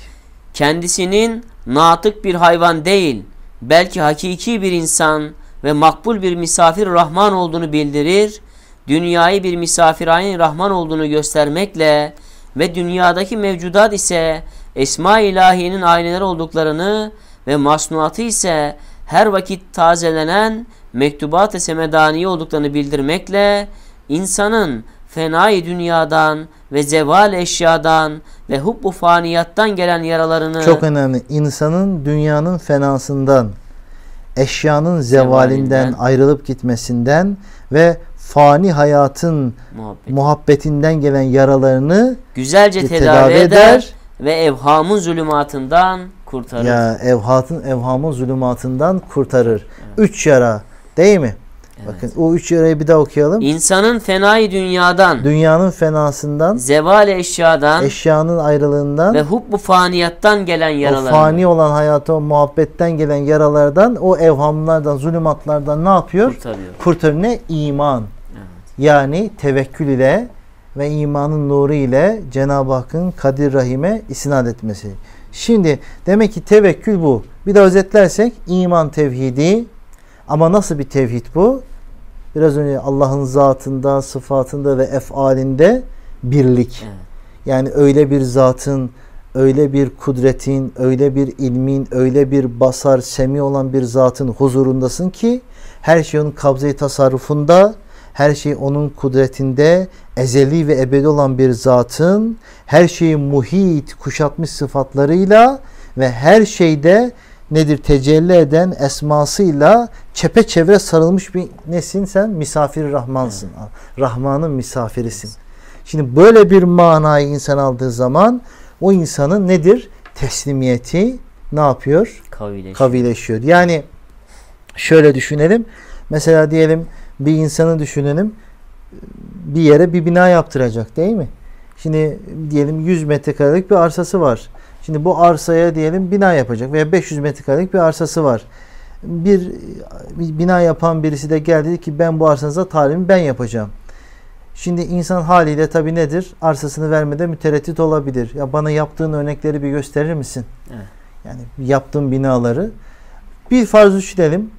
Kendisinin natık bir hayvan değil, belki hakiki bir insan ve makbul bir misafir Rahman olduğunu bildirir dünyayı bir misafirhanenin Rahman olduğunu göstermekle ve dünyadaki mevcudat ise Esma ilahiyenin ayneler olduklarını ve masnuatı ise her vakit tazelenen mektubat-ı semedani olduklarını bildirmekle insanın fenai dünyadan ve zeval eşyadan ve hubbu faniyattan gelen yaralarını çok önemli. insanın dünyanın fenasından eşyanın zevalinden, zevalinden ayrılıp gitmesinden ve fani hayatın Muhabbet. muhabbetinden gelen yaralarını güzelce tedavi, tedavi eder, eder ve evhamın zulümatından kurtarır. Ya evhatın evhamın zulümatından kurtarır. Evet. Üç yara değil mi? Evet. Bakın o üç yarayı bir daha okuyalım. İnsanın fenayı dünyadan, dünyanın fenasından, zeval eşyadan, eşyanın ayrılığından ve hubbu faniyattan gelen yaralar. O fani olan hayata, o muhabbetten gelen yaralardan, o evhamlardan, zulümatlardan ne yapıyor? Kurtarıyor. Kurtarıyor. Ne? İman. Yani tevekkül ile ve imanın nuru ile Cenab-ı Hakk'ın Kadir Rahim'e isnat etmesi. Şimdi demek ki tevekkül bu. Bir de özetlersek iman tevhidi ama nasıl bir tevhid bu? Biraz önce Allah'ın zatında, sıfatında ve efalinde birlik. Yani öyle bir zatın, öyle bir kudretin, öyle bir ilmin, öyle bir basar, semi olan bir zatın huzurundasın ki her şey onun kabze tasarrufunda her şey onun kudretinde ezeli ve ebedi olan bir zatın her şeyi muhit kuşatmış sıfatlarıyla ve her şeyde nedir tecelli eden esmasıyla çepeçevre sarılmış bir nesin sen? Misafir Rahmansın. Rahman'ın misafirisin. Şimdi böyle bir manayı insan aldığı zaman o insanın nedir? Teslimiyeti ne yapıyor? Kavileşiyor. Kavileşiyor. Yani şöyle düşünelim. Mesela diyelim bir insanı düşünelim bir yere bir bina yaptıracak değil mi? Şimdi diyelim 100 metrekarelik bir arsası var. Şimdi bu arsaya diyelim bina yapacak veya 500 metrekarelik bir arsası var. Bir, bir bina yapan birisi de geldi ki ben bu arsanıza talimi ben yapacağım. Şimdi insan haliyle tabi nedir? Arsasını vermede mütereddit olabilir. Ya bana yaptığın örnekleri bir gösterir misin? Evet. Yani yaptığın binaları. Bir farz düşünelim.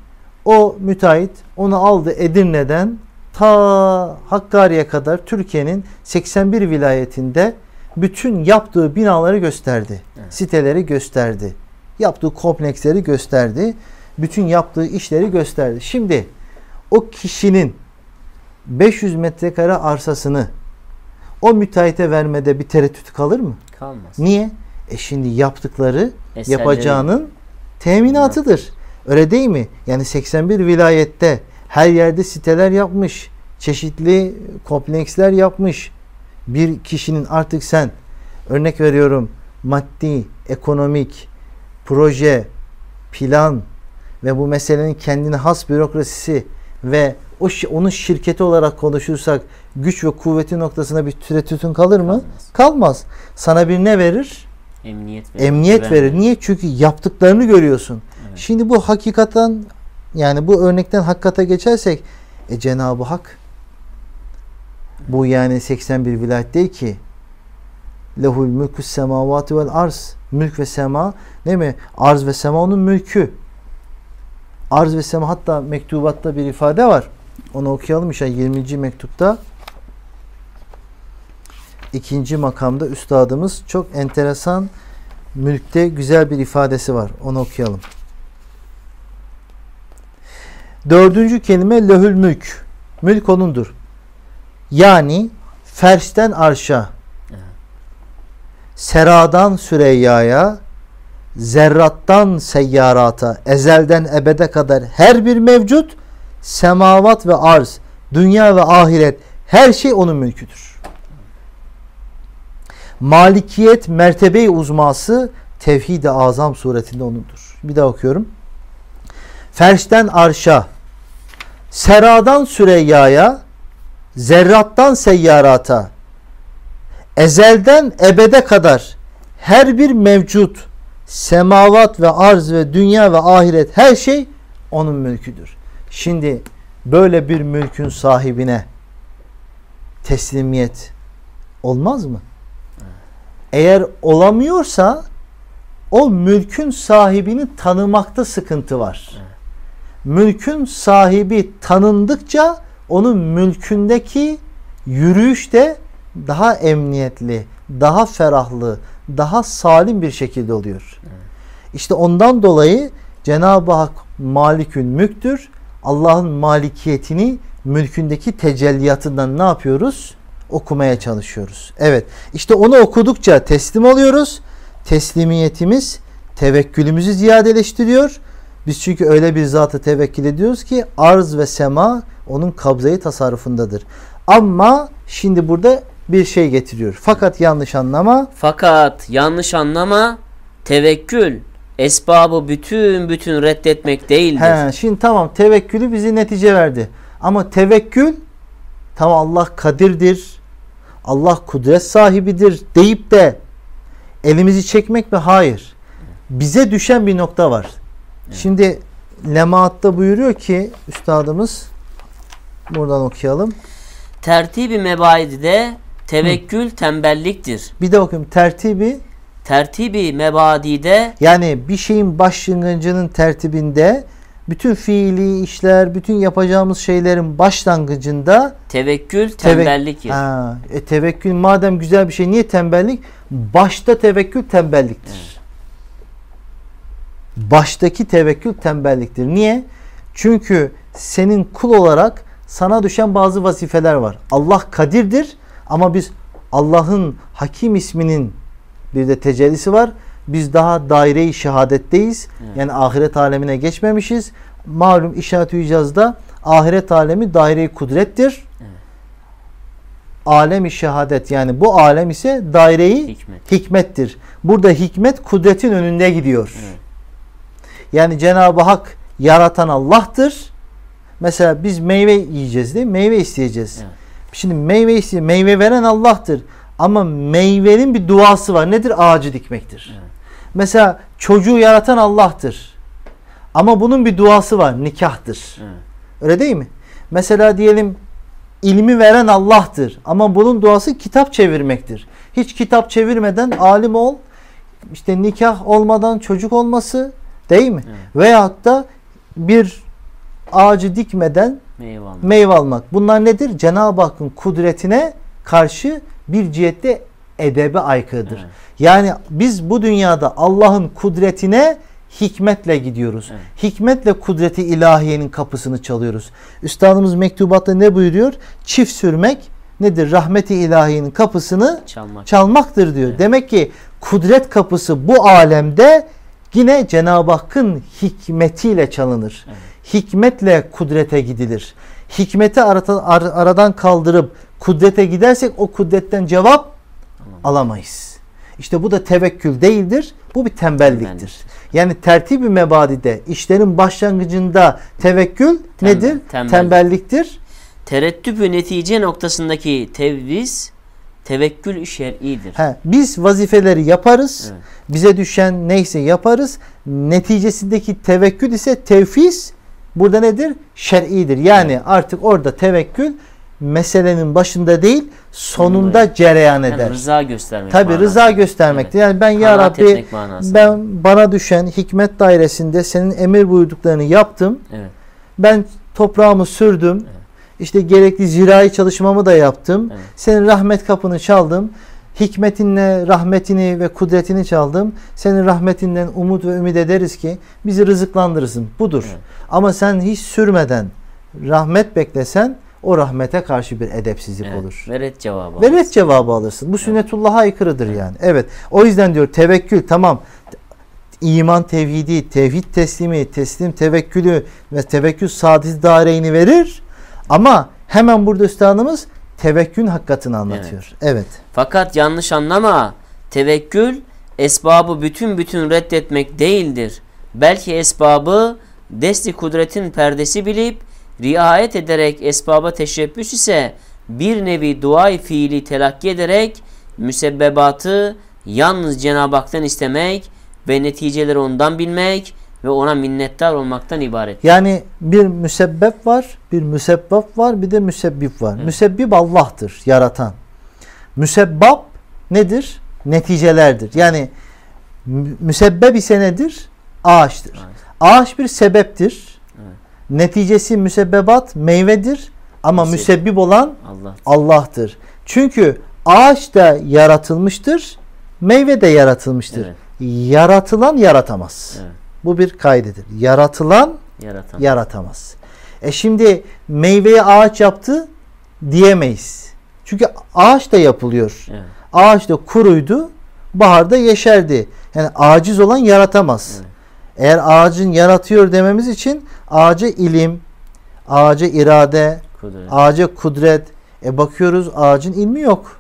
O müteahhit onu aldı Edirne'den ta Hakkari'ye kadar Türkiye'nin 81 vilayetinde bütün yaptığı binaları gösterdi. Evet. Siteleri gösterdi. Yaptığı kompleksleri gösterdi. Bütün yaptığı işleri gösterdi. Şimdi o kişinin 500 metrekare arsasını o müteahhite vermede bir tereddüt kalır mı? Kalmaz. Niye? E şimdi yaptıkları Eserleri- yapacağının teminatıdır. Öyle değil mi? Yani 81 vilayette her yerde siteler yapmış, çeşitli kompleksler yapmış. Bir kişinin artık sen örnek veriyorum maddi, ekonomik, proje, plan ve bu meselenin kendine has bürokrasisi ve o onun şirketi olarak konuşursak güç ve kuvveti noktasına bir tereddütün kalır mı? Kalmaz. Kalmaz. Sana bir ne verir? Emniyet verir. Emniyet verir. Niye? Çünkü yaptıklarını görüyorsun. Şimdi bu hakikaten yani bu örnekten hakikate geçersek e, Cenab-ı Hak bu yani 81 vilayet değil ki lehul mülkü semavati vel arz mülk ve sema değil mi? Arz ve sema onun mülkü. Arz ve sema hatta mektubatta bir ifade var. Onu okuyalım işte 20. mektupta ikinci makamda üstadımız çok enteresan mülkte güzel bir ifadesi var. Onu okuyalım. Dördüncü kelime lehül mülk. Mülk onundur. Yani ferşten arşa, seradan süreyyaya, zerrattan seyyarata, ezelden ebede kadar her bir mevcut, semavat ve arz, dünya ve ahiret her şey onun mülküdür. Malikiyet mertebe-i uzması tevhid-i azam suretinde onundur. Bir daha okuyorum. Ferşten arşa, seradan süreyyaya, zerrattan seyyarata, ezelden ebede kadar her bir mevcut, semavat ve arz ve dünya ve ahiret her şey onun mülküdür. Şimdi böyle bir mülkün sahibine teslimiyet olmaz mı? Eğer olamıyorsa o mülkün sahibini tanımakta sıkıntı var. Mülkün sahibi tanındıkça onun mülkündeki yürüyüş de daha emniyetli, daha ferahlı, daha salim bir şekilde oluyor. İşte ondan dolayı Cenab-ı Hak malikün mülktür. Allah'ın malikiyetini mülkündeki tecelliyatından ne yapıyoruz? Okumaya çalışıyoruz. Evet. İşte onu okudukça teslim oluyoruz. Teslimiyetimiz tevekkülümüzü ziyadeleştiriyor. Biz çünkü öyle bir zata tevekkül ediyoruz ki arz ve sema onun kabzayı tasarrufundadır. Ama şimdi burada bir şey getiriyor. Fakat yanlış anlama. Fakat yanlış anlama tevekkül esbabı bütün bütün reddetmek değildir. He, şimdi tamam tevekkülü bizi netice verdi. Ama tevekkül tamam Allah kadirdir. Allah kudret sahibidir deyip de elimizi çekmek mi? Hayır. Bize düşen bir nokta var. Şimdi Lemaat'ta buyuruyor ki üstadımız buradan okuyalım. Tertibi mebaidide tevekkül tembelliktir. Bir de okuyayım. Tertibi Tertibi mebadide yani bir şeyin başlangıcının tertibinde bütün fiili işler, bütün yapacağımız şeylerin başlangıcında tevekkül Tevek- tembelliktir. Ha, e, tevekkül madem güzel bir şey niye tembellik? Başta tevekkül tembelliktir. Baştaki tevekkül tembelliktir. Niye? Çünkü senin kul olarak sana düşen bazı vazifeler var. Allah kadirdir ama biz Allah'ın Hakim isminin bir de tecellisi var. Biz daha daire-i şehadetteyiz. Yani ahiret alemine geçmemişiz. Malum işaret-i icazda ahiret alemi daire-i kudrettir. Alem-i şehadet yani bu alem ise daire-i Hikmet. hikmettir. Burada hikmet kudretin önünde gidiyor. Evet. Yani Cenab-ı Hak yaratan Allah'tır. Mesela biz meyve yiyeceğiz değil mi? Meyve isteyeceğiz. Evet. Şimdi meyve iste meyve veren Allah'tır. Ama meyvenin bir duası var. Nedir? Ağacı dikmektir. Evet. Mesela çocuğu yaratan Allah'tır. Ama bunun bir duası var. Nikahtır. Evet. Öyle değil mi? Mesela diyelim ilmi veren Allah'tır. Ama bunun duası kitap çevirmektir. Hiç kitap çevirmeden alim ol. işte nikah olmadan çocuk olması değil mi? Evet. Veyahut da bir ağacı dikmeden Meyve almak. meyve almak. Bunlar nedir? Cenab-ı Hakk'ın kudretine karşı bir cihette edebe aykırıdır. Evet. Yani biz bu dünyada Allah'ın kudretine hikmetle gidiyoruz. Evet. Hikmetle kudreti ilahiyenin kapısını çalıyoruz. Üstadımız mektubatta ne buyuruyor? Çift sürmek nedir? Rahmeti ilahiyenin kapısını Çalmak. çalmaktır diyor. Evet. Demek ki kudret kapısı bu alemde yine Cenab-ı Hakk'ın hikmetiyle çalınır. Evet. Hikmetle kudrete gidilir. Hikmeti arata- ar- aradan kaldırıp kudrete gidersek o kudretten cevap alamayız. İşte bu da tevekkül değildir. Bu bir tembelliktir. Yani tertib-i mebadide işlerin başlangıcında tevekkül Tembel- nedir? tembellik. Tembelliktir. Tereddüt ve netice noktasındaki tevviz tevekkül şer'idir. He, biz vazifeleri yaparız. Evet. Bize düşen neyse yaparız. Neticesindeki tevekkül ise tevfiz. Burada nedir? Şer'idir. Yani artık orada tevekkül meselenin başında değil sonunda cereyan Yani eder. rıza göstermek Tabi manasında. rıza göstermektir. Yani ben ya Rabbi ben bana düşen hikmet dairesinde senin emir buyurduklarını yaptım. Evet. Ben toprağımı sürdüm. Evet. İşte gerekli zirai çalışmamı da yaptım. Evet. Senin rahmet kapını çaldım. Hikmetinle rahmetini ve kudretini çaldım. Senin rahmetinden umut ve ümit ederiz ki bizi rızıklandırırsın. Budur. Evet. Ama sen hiç sürmeden rahmet beklesen o rahmete karşı bir edepsizlik Evet. olur. Ve red cevabı. Ve ret cevabı alırsın. Bu sünnetullah'a aykırıdır yani. Evet. O yüzden diyor tevekkül tamam. İman tevhidi, tevhid teslimi, teslim tevekkülü ve tevekkül saadeti daireyni verir. Ama hemen burada üstadımız tevekkül hakikatini anlatıyor. Evet. Fakat yanlış anlama. Tevekkül esbabı bütün bütün reddetmek değildir. Belki esbabı desti kudretin perdesi bilip riayet ederek esbaba teşebbüs ise bir nevi duay fiili telakki ederek müsebbebatı yalnız Cenab-ı Hak'tan istemek ve neticeleri ondan bilmek ve ona minnettar olmaktan ibaret. Yani bir müsebbep var, bir müsebbep var, bir de müsebbip var. Müsebbip Allah'tır, yaratan. Müsebbab nedir? Neticelerdir. Yani mü- müsebbep ise nedir? Ağaçtır. Evet. Ağaç bir sebeptir. Evet. Neticesi müsebbebat meyvedir ama Müsebbip. müsebbip olan Allah. Allah'tır. Çünkü ağaç da yaratılmıştır, meyve de yaratılmıştır. Evet. Yaratılan yaratamaz. Evet. Bu bir kaydedir. Yaratılan Yaratan. yaratamaz. E şimdi meyveyi ağaç yaptı diyemeyiz. Çünkü ağaç da yapılıyor. Evet. Ağaç da kuruydu, baharda yeşerdi. Yani aciz olan yaratamaz. Evet. Eğer ağacın yaratıyor dememiz için ağaca ilim, ağaca irade, Kudret. ağaca kudret. E bakıyoruz ağacın ilmi yok.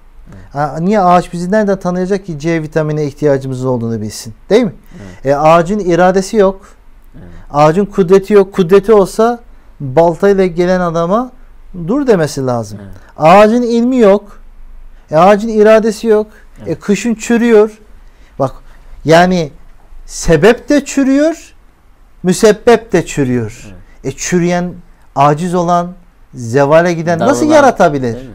Niye ağaç bizi nereden tanıyacak ki C vitamine ihtiyacımız olduğunu bilsin? Değil mi? E ağacın iradesi yok. Evet. Ağacın kudreti yok. Kudreti olsa baltayla gelen adama dur demesi lazım. Evet. Ağacın ilmi yok. E ağacın iradesi yok. E Evet. kışın çürüyor. Bak yani sebep de çürüyor, müsebbep de çürüyor. E çürüyen, aciz olan, zevale giden nasıl Dağılan, yaratabilir?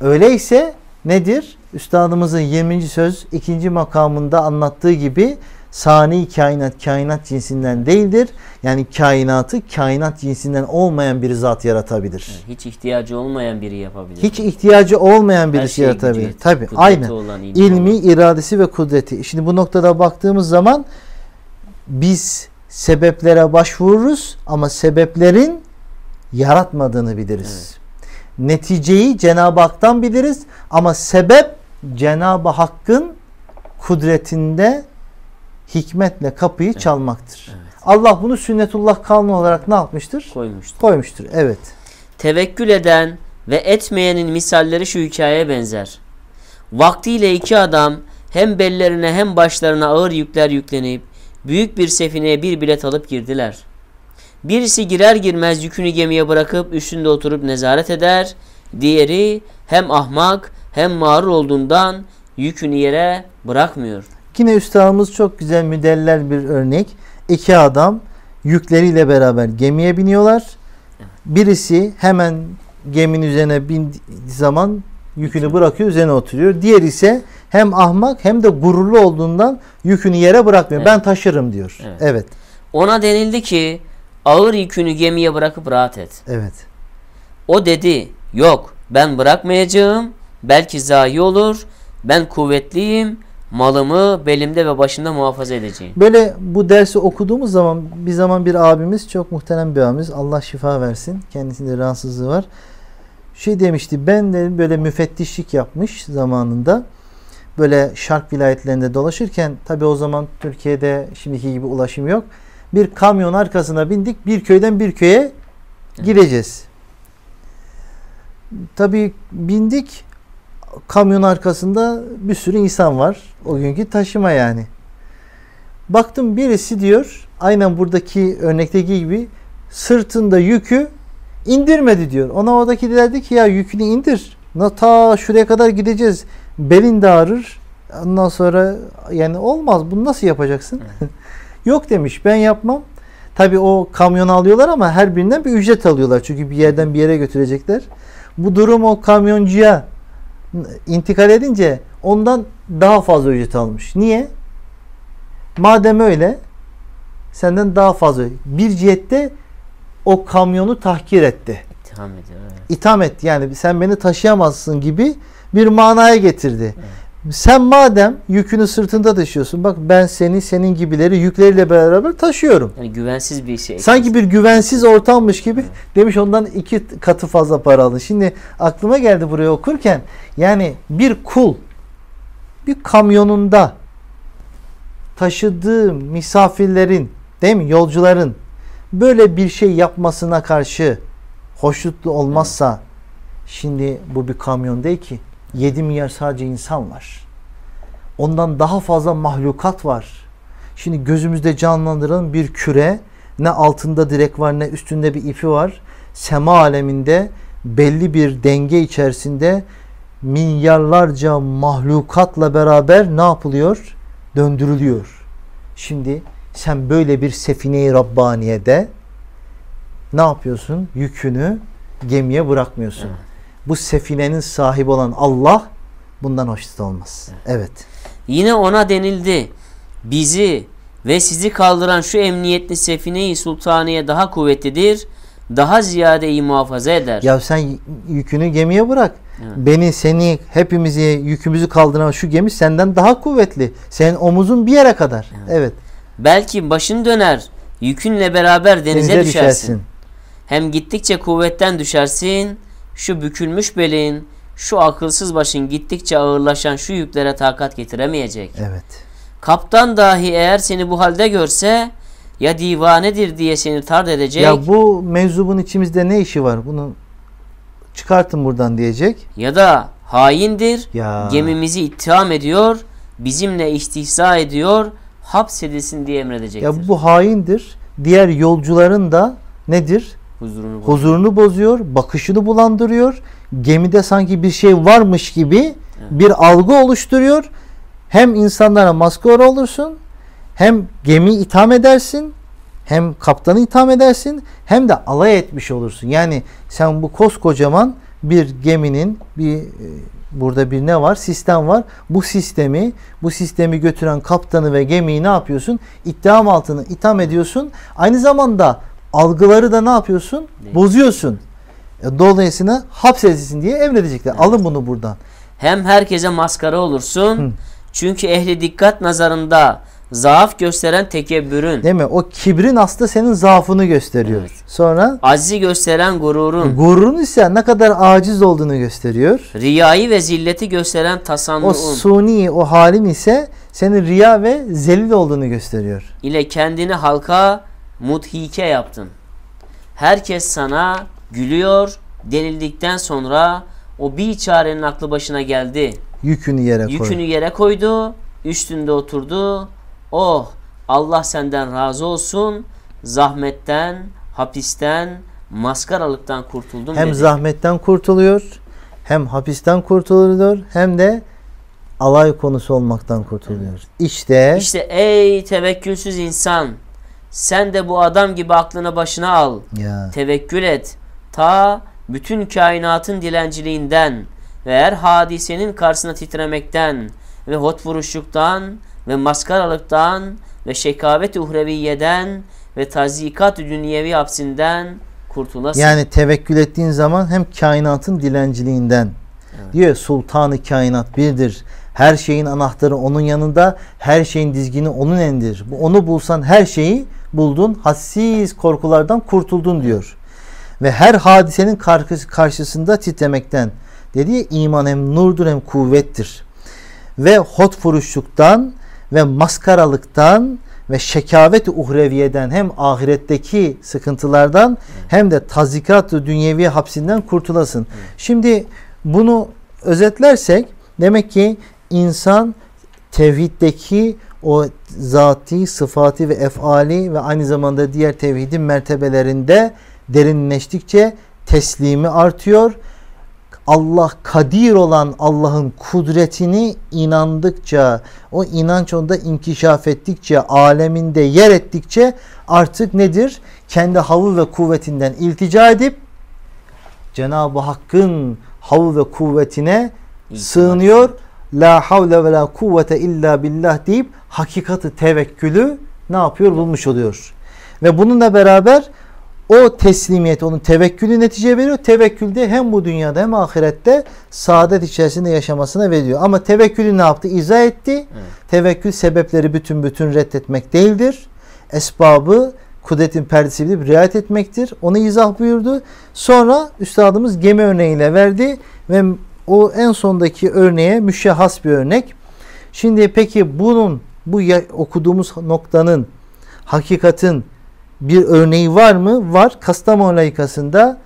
Öyleyse nedir? Üstadımızın 20. söz ikinci makamında anlattığı gibi sani kainat kainat cinsinden değildir. Yani kainatı kainat cinsinden olmayan bir zat yaratabilir. Evet, Hiç ihtiyacı olmayan biri yapabilir. Hiç ihtiyacı olmayan birisi şeye yaratabilir. gücü, Tabi kudreti aynen. olan, ilmi İlmi, olan. iradesi ve kudreti. Şimdi bu noktada baktığımız zaman biz sebeplere başvururuz ama sebeplerin yaratmadığını biliriz. Neticeyi Cenab-ı Hak'tan biliriz ama sebep Cenab-ı Hakk'ın kudretinde hikmetle kapıyı çalmaktır. Evet. Allah bunu sünnetullah kanunu olarak ne yapmıştır? koymuştur. Koymuştur. Evet. Tevekkül eden ve etmeyenin misalleri şu hikayeye benzer. Vaktiyle iki adam hem bellerine hem başlarına ağır yükler yüklenip büyük bir sefineye bir bilet alıp girdiler. Birisi girer girmez yükünü gemiye bırakıp üstünde oturup nezaret eder. Diğeri hem ahmak hem mağrur olduğundan yükünü yere bırakmıyor. Yine üstadımız çok güzel müdeller bir örnek. İki adam yükleriyle beraber gemiye biniyorlar. Birisi hemen geminin üzerine bindiği zaman yükünü bırakıyor üzerine oturuyor. Diğer ise hem ahmak hem de gururlu olduğundan yükünü yere bırakmıyor. Evet. Ben taşırım diyor. Evet. Evet. Ona denildi ki ağır yükünü gemiye bırakıp rahat et. Evet. O dedi yok ben bırakmayacağım belki zayi olur Ben kuvvetliyim. Malımı belimde ve başımda muhafaza edeceğim. Böyle bu dersi okuduğumuz zaman bir zaman bir abimiz çok muhterem bir abimiz Allah şifa versin. Kendisinde rahatsızlığı var. Şey demişti ben de böyle müfettişlik yapmış zamanında. Böyle şark vilayetlerinde dolaşırken tabi o zaman Türkiye'de şimdiki gibi ulaşım yok. Bir kamyon arkasına bindik bir köyden bir köye gideceğiz. Tabi bindik kamyon arkasında bir sürü insan var. O günkü taşıma yani. Baktım birisi diyor aynen buradaki örnekteki gibi sırtında yükü indirmedi diyor. Ona oradaki dedi ki ya yükünü indir. Ta şuraya kadar gideceğiz. Belin de ağrır. Ondan sonra yani olmaz. Bunu nasıl yapacaksın? Yok demiş. Ben yapmam. Tabi o kamyonu alıyorlar ama her birinden bir ücret alıyorlar. Çünkü bir yerden bir yere götürecekler. Bu durum o kamyoncuya intikal edince ondan daha fazla ücret almış. Niye? Madem öyle senden daha fazla. Bir cihette o kamyonu tahkir etti. İtham ediyor. Evet. İtham etti. Yani sen beni taşıyamazsın gibi bir manaya getirdi. Evet. Sen madem yükünü sırtında taşıyorsun. Bak ben seni senin gibileri yükleriyle beraber taşıyorum. Yani güvensiz bir şey. Sanki bir güvensiz ortammış gibi demiş ondan iki katı fazla para alın. Şimdi aklıma geldi buraya okurken yani bir kul bir kamyonunda taşıdığı misafirlerin değil mi yolcuların böyle bir şey yapmasına karşı hoşnutlu olmazsa şimdi bu bir kamyon değil ki 7 milyar sadece insan var. Ondan daha fazla mahlukat var. Şimdi gözümüzde canlandıralım bir küre ne altında direk var ne üstünde bir ipi var. Sema aleminde belli bir denge içerisinde milyarlarca mahlukatla beraber ne yapılıyor? Döndürülüyor. Şimdi sen böyle bir sefine-i Rabbaniye'de ne yapıyorsun? Yükünü gemiye bırakmıyorsun. Evet. Bu sefinenin sahibi olan Allah bundan hoşnut olmaz. Evet. Yine ona denildi. Bizi ve sizi kaldıran şu emniyetli sefine-i sultaniye daha kuvvetlidir. Daha ziyade iyi muhafaza eder. Ya sen yükünü gemiye bırak. Evet. Beni, seni, hepimizi yükümüzü kaldıran şu gemi senden daha kuvvetli. Senin omuzun bir yere kadar. Evet. evet. Belki başın döner. Yükünle beraber denize, denize düşersin. düşersin. Hem gittikçe kuvvetten düşersin. Şu bükülmüş belin, şu akılsız başın gittikçe ağırlaşan şu yüklere takat getiremeyecek. Evet. Kaptan dahi eğer seni bu halde görse ya divanedir diye seni tard edecek. Ya bu mevzubun içimizde ne işi var? Bunu çıkartın buradan diyecek. Ya da haindir. Ya. Gemimizi ittiham ediyor. Bizimle istihza ediyor. Hapsedilsin diye emredecektir. Ya bu haindir. Diğer yolcuların da nedir? Huzurunu bozuyor. Huzurunu bozuyor. Bakışını bulandırıyor. Gemide sanki bir şey varmış gibi evet. bir algı oluşturuyor. Hem insanlara maskara olursun. Hem gemi itham edersin hem kaptanı itham edersin hem de alay etmiş olursun. Yani sen bu koskocaman bir geminin bir e, burada bir ne var? Sistem var. Bu sistemi, bu sistemi götüren kaptanı ve gemiyi ne yapıyorsun? İttiham altını itham ediyorsun. Aynı zamanda algıları da ne yapıyorsun? Değil. Bozuyorsun. E, dolayısıyla hapsedilsin diye emredecekler. Evet. Alın bunu buradan. Hem herkese maskara olursun. Hı. Çünkü ehli dikkat nazarında zaaf gösteren tekebbürün. Değil mi? O kibrin aslında senin zaafını gösteriyor. Evet. Sonra acizi gösteren gururun. Gururun ise ne kadar aciz olduğunu gösteriyor. Riyayı ve zilleti gösteren tasannuun. O suni, o halin ise senin riya ve zelil olduğunu gösteriyor. İle kendini halka mudhike yaptın. Herkes sana gülüyor denildikten sonra o bir çarenin aklı başına geldi. Yükünü yere koydu. Yükünü yere koydu. Üstünde oturdu Oh Allah senden razı olsun. Zahmetten, hapisten, maskaralıktan kurtuldum Hem dedi. zahmetten kurtuluyor, hem hapisten kurtuluyor, hem de alay konusu olmaktan kurtuluyor. İşte İşte ey tevekkülsüz insan sen de bu adam gibi aklını başına al. Ya. Tevekkül et. Ta bütün kainatın dilenciliğinden ve her hadisenin karşısına titremekten ve hot vuruşluktan ve maskaralıktan ve şekavet-i uhreviyeden ve tazikat-ı dünyevi hapsinden kurtulasın. Yani tevekkül ettiğin zaman hem kainatın dilenciliğinden evet. diyor sultanı kainat birdir. Her şeyin anahtarı onun yanında. Her şeyin dizgini onun endir. Onu bulsan her şeyi buldun. Hassiz korkulardan kurtuldun diyor. Ve her hadisenin karşı- karşısında titremekten. Dediği iman hem nurdur hem kuvvettir. Ve hot furuşluktan ve maskaralıktan ve şekavet-i uhreviyeden hem ahiretteki sıkıntılardan hem de tazikat-ı dünyevi hapsinden kurtulasın. Şimdi bunu özetlersek demek ki insan tevhiddeki o zati, sıfatı ve efali ve aynı zamanda diğer tevhidin mertebelerinde derinleştikçe teslimi artıyor. Allah kadir olan Allah'ın kudretini inandıkça, o inanç onda inkişaf ettikçe, aleminde yer ettikçe artık nedir? Kendi havu ve kuvvetinden iltica edip Cenab-ı Hakk'ın havu ve kuvvetine sığınıyor. La havle ve la kuvvete illa billah deyip hakikati tevekkülü ne yapıyor? Bulmuş oluyor. Ve bununla beraber o teslimiyet, onun tevekkülü netice veriyor. Tevekkülde hem bu dünyada hem ahirette saadet içerisinde yaşamasına veriyor. Ama tevekkülü ne yaptı? İzah etti. Tevekkül sebepleri bütün bütün reddetmek değildir. Esbabı kudretin perdesi bilip riayet etmektir. Onu izah buyurdu. Sonra üstadımız gemi örneğiyle verdi ve o en sondaki örneğe müşahhas bir örnek. Şimdi peki bunun bu okuduğumuz noktanın hakikatin bir örneği var mı? Var. Kastamonu layıkasında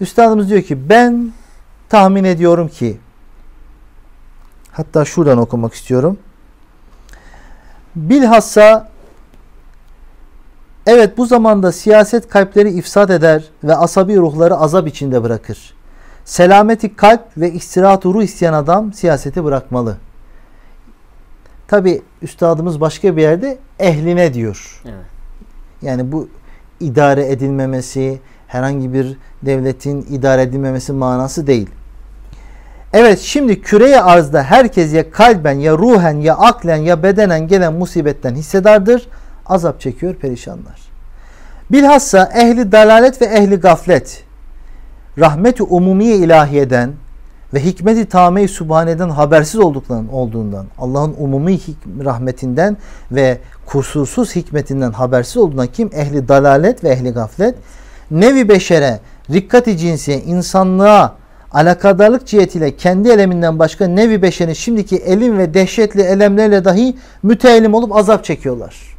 üstadımız diyor ki ben tahmin ediyorum ki hatta şuradan okumak istiyorum. Bilhassa evet bu zamanda siyaset kalpleri ifsad eder ve asabi ruhları azap içinde bırakır. Selameti kalp ve istirahat ruh isteyen adam siyaseti bırakmalı. Tabi üstadımız başka bir yerde ehline diyor. Evet. Yani bu idare edilmemesi, herhangi bir devletin idare edilmemesi manası değil. Evet şimdi küreye arzda herkes ya kalben ya ruhen ya aklen ya bedenen gelen musibetten hissedardır. Azap çekiyor perişanlar. Bilhassa ehli dalalet ve ehli gaflet rahmet-i umumiye ilahiyeden ve hikmet-i tame-i subhaneden habersiz olduklarının olduğundan, Allah'ın umumi rahmetinden ve kusursuz hikmetinden habersiz olduğundan kim? Ehli dalalet ve ehli gaflet. Nevi beşere, rikkati cinsiye, insanlığa alakadarlık cihetiyle kendi eleminden başka nevi beşerin şimdiki elim ve dehşetli elemlerle dahi müteellim olup azap çekiyorlar.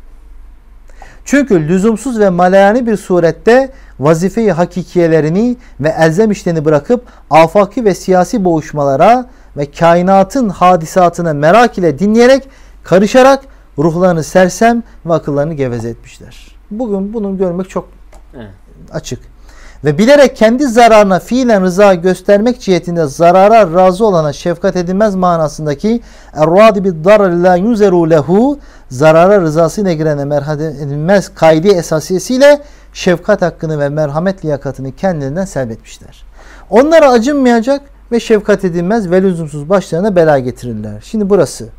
Çünkü lüzumsuz ve malayani bir surette vazifeyi hakikiyelerini ve elzem işlerini bırakıp afaki ve siyasi boğuşmalara ve kainatın hadisatına merak ile dinleyerek, karışarak ruhlarını sersem ve akıllarını geveze etmişler. Bugün bunu görmek çok Evet. açık. Ve bilerek kendi zararına fiilen rıza göstermek cihetinde zarara razı olana şefkat edilmez manasındaki bid darar la yuzeru lehu zarara rızasıyla girene merhamet edilmez kaydi esasiyesiyle şefkat hakkını ve merhamet liyakatını kendilerinden selbetmişler. Onlara acınmayacak ve şefkat edilmez ve lüzumsuz başlarına bela getirirler. Şimdi burası.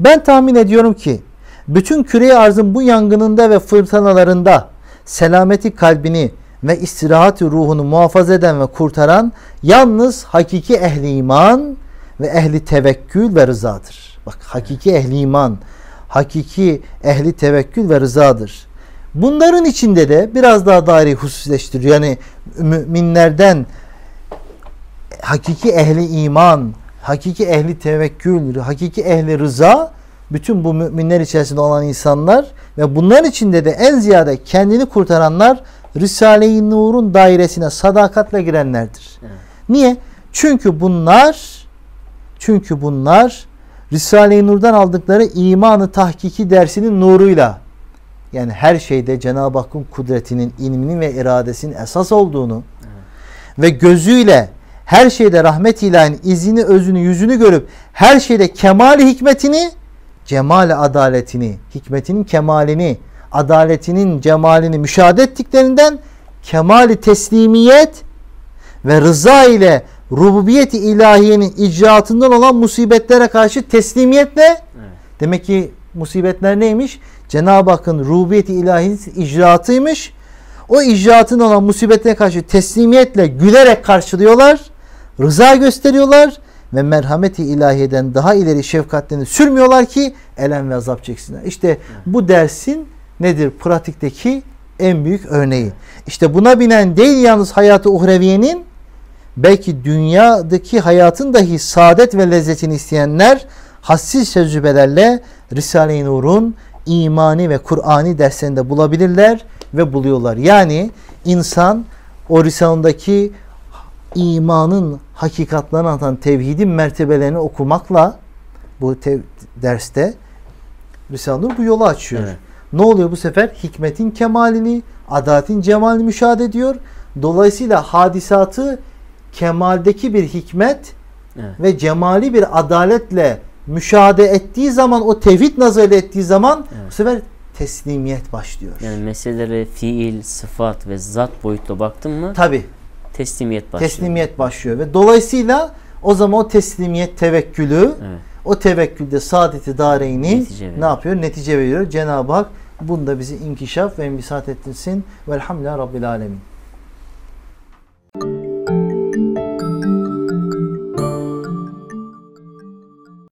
Ben tahmin ediyorum ki bütün küre arzın bu yangınında ve fırtınalarında selameti kalbini ve istirahati ruhunu muhafaza eden ve kurtaran yalnız hakiki ehli iman ve ehli tevekkül ve rızadır. Bak hakiki ehli iman, hakiki ehli tevekkül ve rızadır. Bunların içinde de biraz daha daire hususleştiriyor. Yani müminlerden hakiki ehli iman, hakiki ehli tevekkül, hakiki ehli rıza bütün bu müminler içerisinde olan insanlar ve bunların içinde de en ziyade kendini kurtaranlar Risale-i Nur'un dairesine sadakatle girenlerdir. Evet. Niye? Çünkü bunlar çünkü bunlar Risale-i Nur'dan aldıkları imanı tahkiki dersinin nuruyla yani her şeyde Cenab-ı Hakk'ın kudretinin, ilminin ve iradesinin esas olduğunu ve gözüyle her şeyde rahmet ilahinin izini, özünü, yüzünü görüp her şeyde kemali hikmetini, cemali adaletini, hikmetinin kemalini, adaletinin cemalini müşahede ettiklerinden kemali teslimiyet ve rıza ile rububiyeti ilahiyenin icraatından olan musibetlere karşı teslimiyetle Evet. demek ki musibetler neymiş? Cenab-ı Hakk'ın rububiyeti ilahinin icraatıymış. O icraatın olan musibetlere karşı teslimiyetle gülerek karşılıyorlar. Rıza gösteriyorlar ve merhameti ilahiyeden daha ileri şefkatlerini sürmüyorlar ki elem ve azap çeksinler. İşte bu dersin nedir? Pratikteki en büyük örneği. İşte buna binen değil yalnız hayatı uhreviyenin belki dünyadaki hayatın dahi saadet ve lezzetini isteyenler hassiz tecrübelerle Risale-i Nur'un imani ve Kur'ani derslerinde bulabilirler ve buluyorlar. Yani insan o Risale'deki imanın hakikatlerini anlatan tevhidin mertebelerini okumakla bu derste Risale-i Nur bu yolu açıyor. Evet. Ne oluyor bu sefer? Hikmetin kemalini, adaletin cemalini müşahede ediyor. Dolayısıyla hadisatı kemaldeki bir hikmet Evet. ve cemali bir adaletle müşahede ettiği zaman o tevhid nazarıyla ettiği zaman Evet. bu sefer teslimiyet başlıyor. Yani meselelere fiil, sıfat ve zat boyutla baktın mı Tabi teslimiyet başlıyor. teslimiyet başlıyor ve dolayısıyla o zaman o teslimiyet tevekkülü Evet. o tevekkülde saadeti dareyni Netice veriyor. ne yapıyor? Netice veriyor. Cenab-ı Hak bunda bizi inkişaf ve imbisat ettirsin. Velhamdülillah Rabbil Alemin.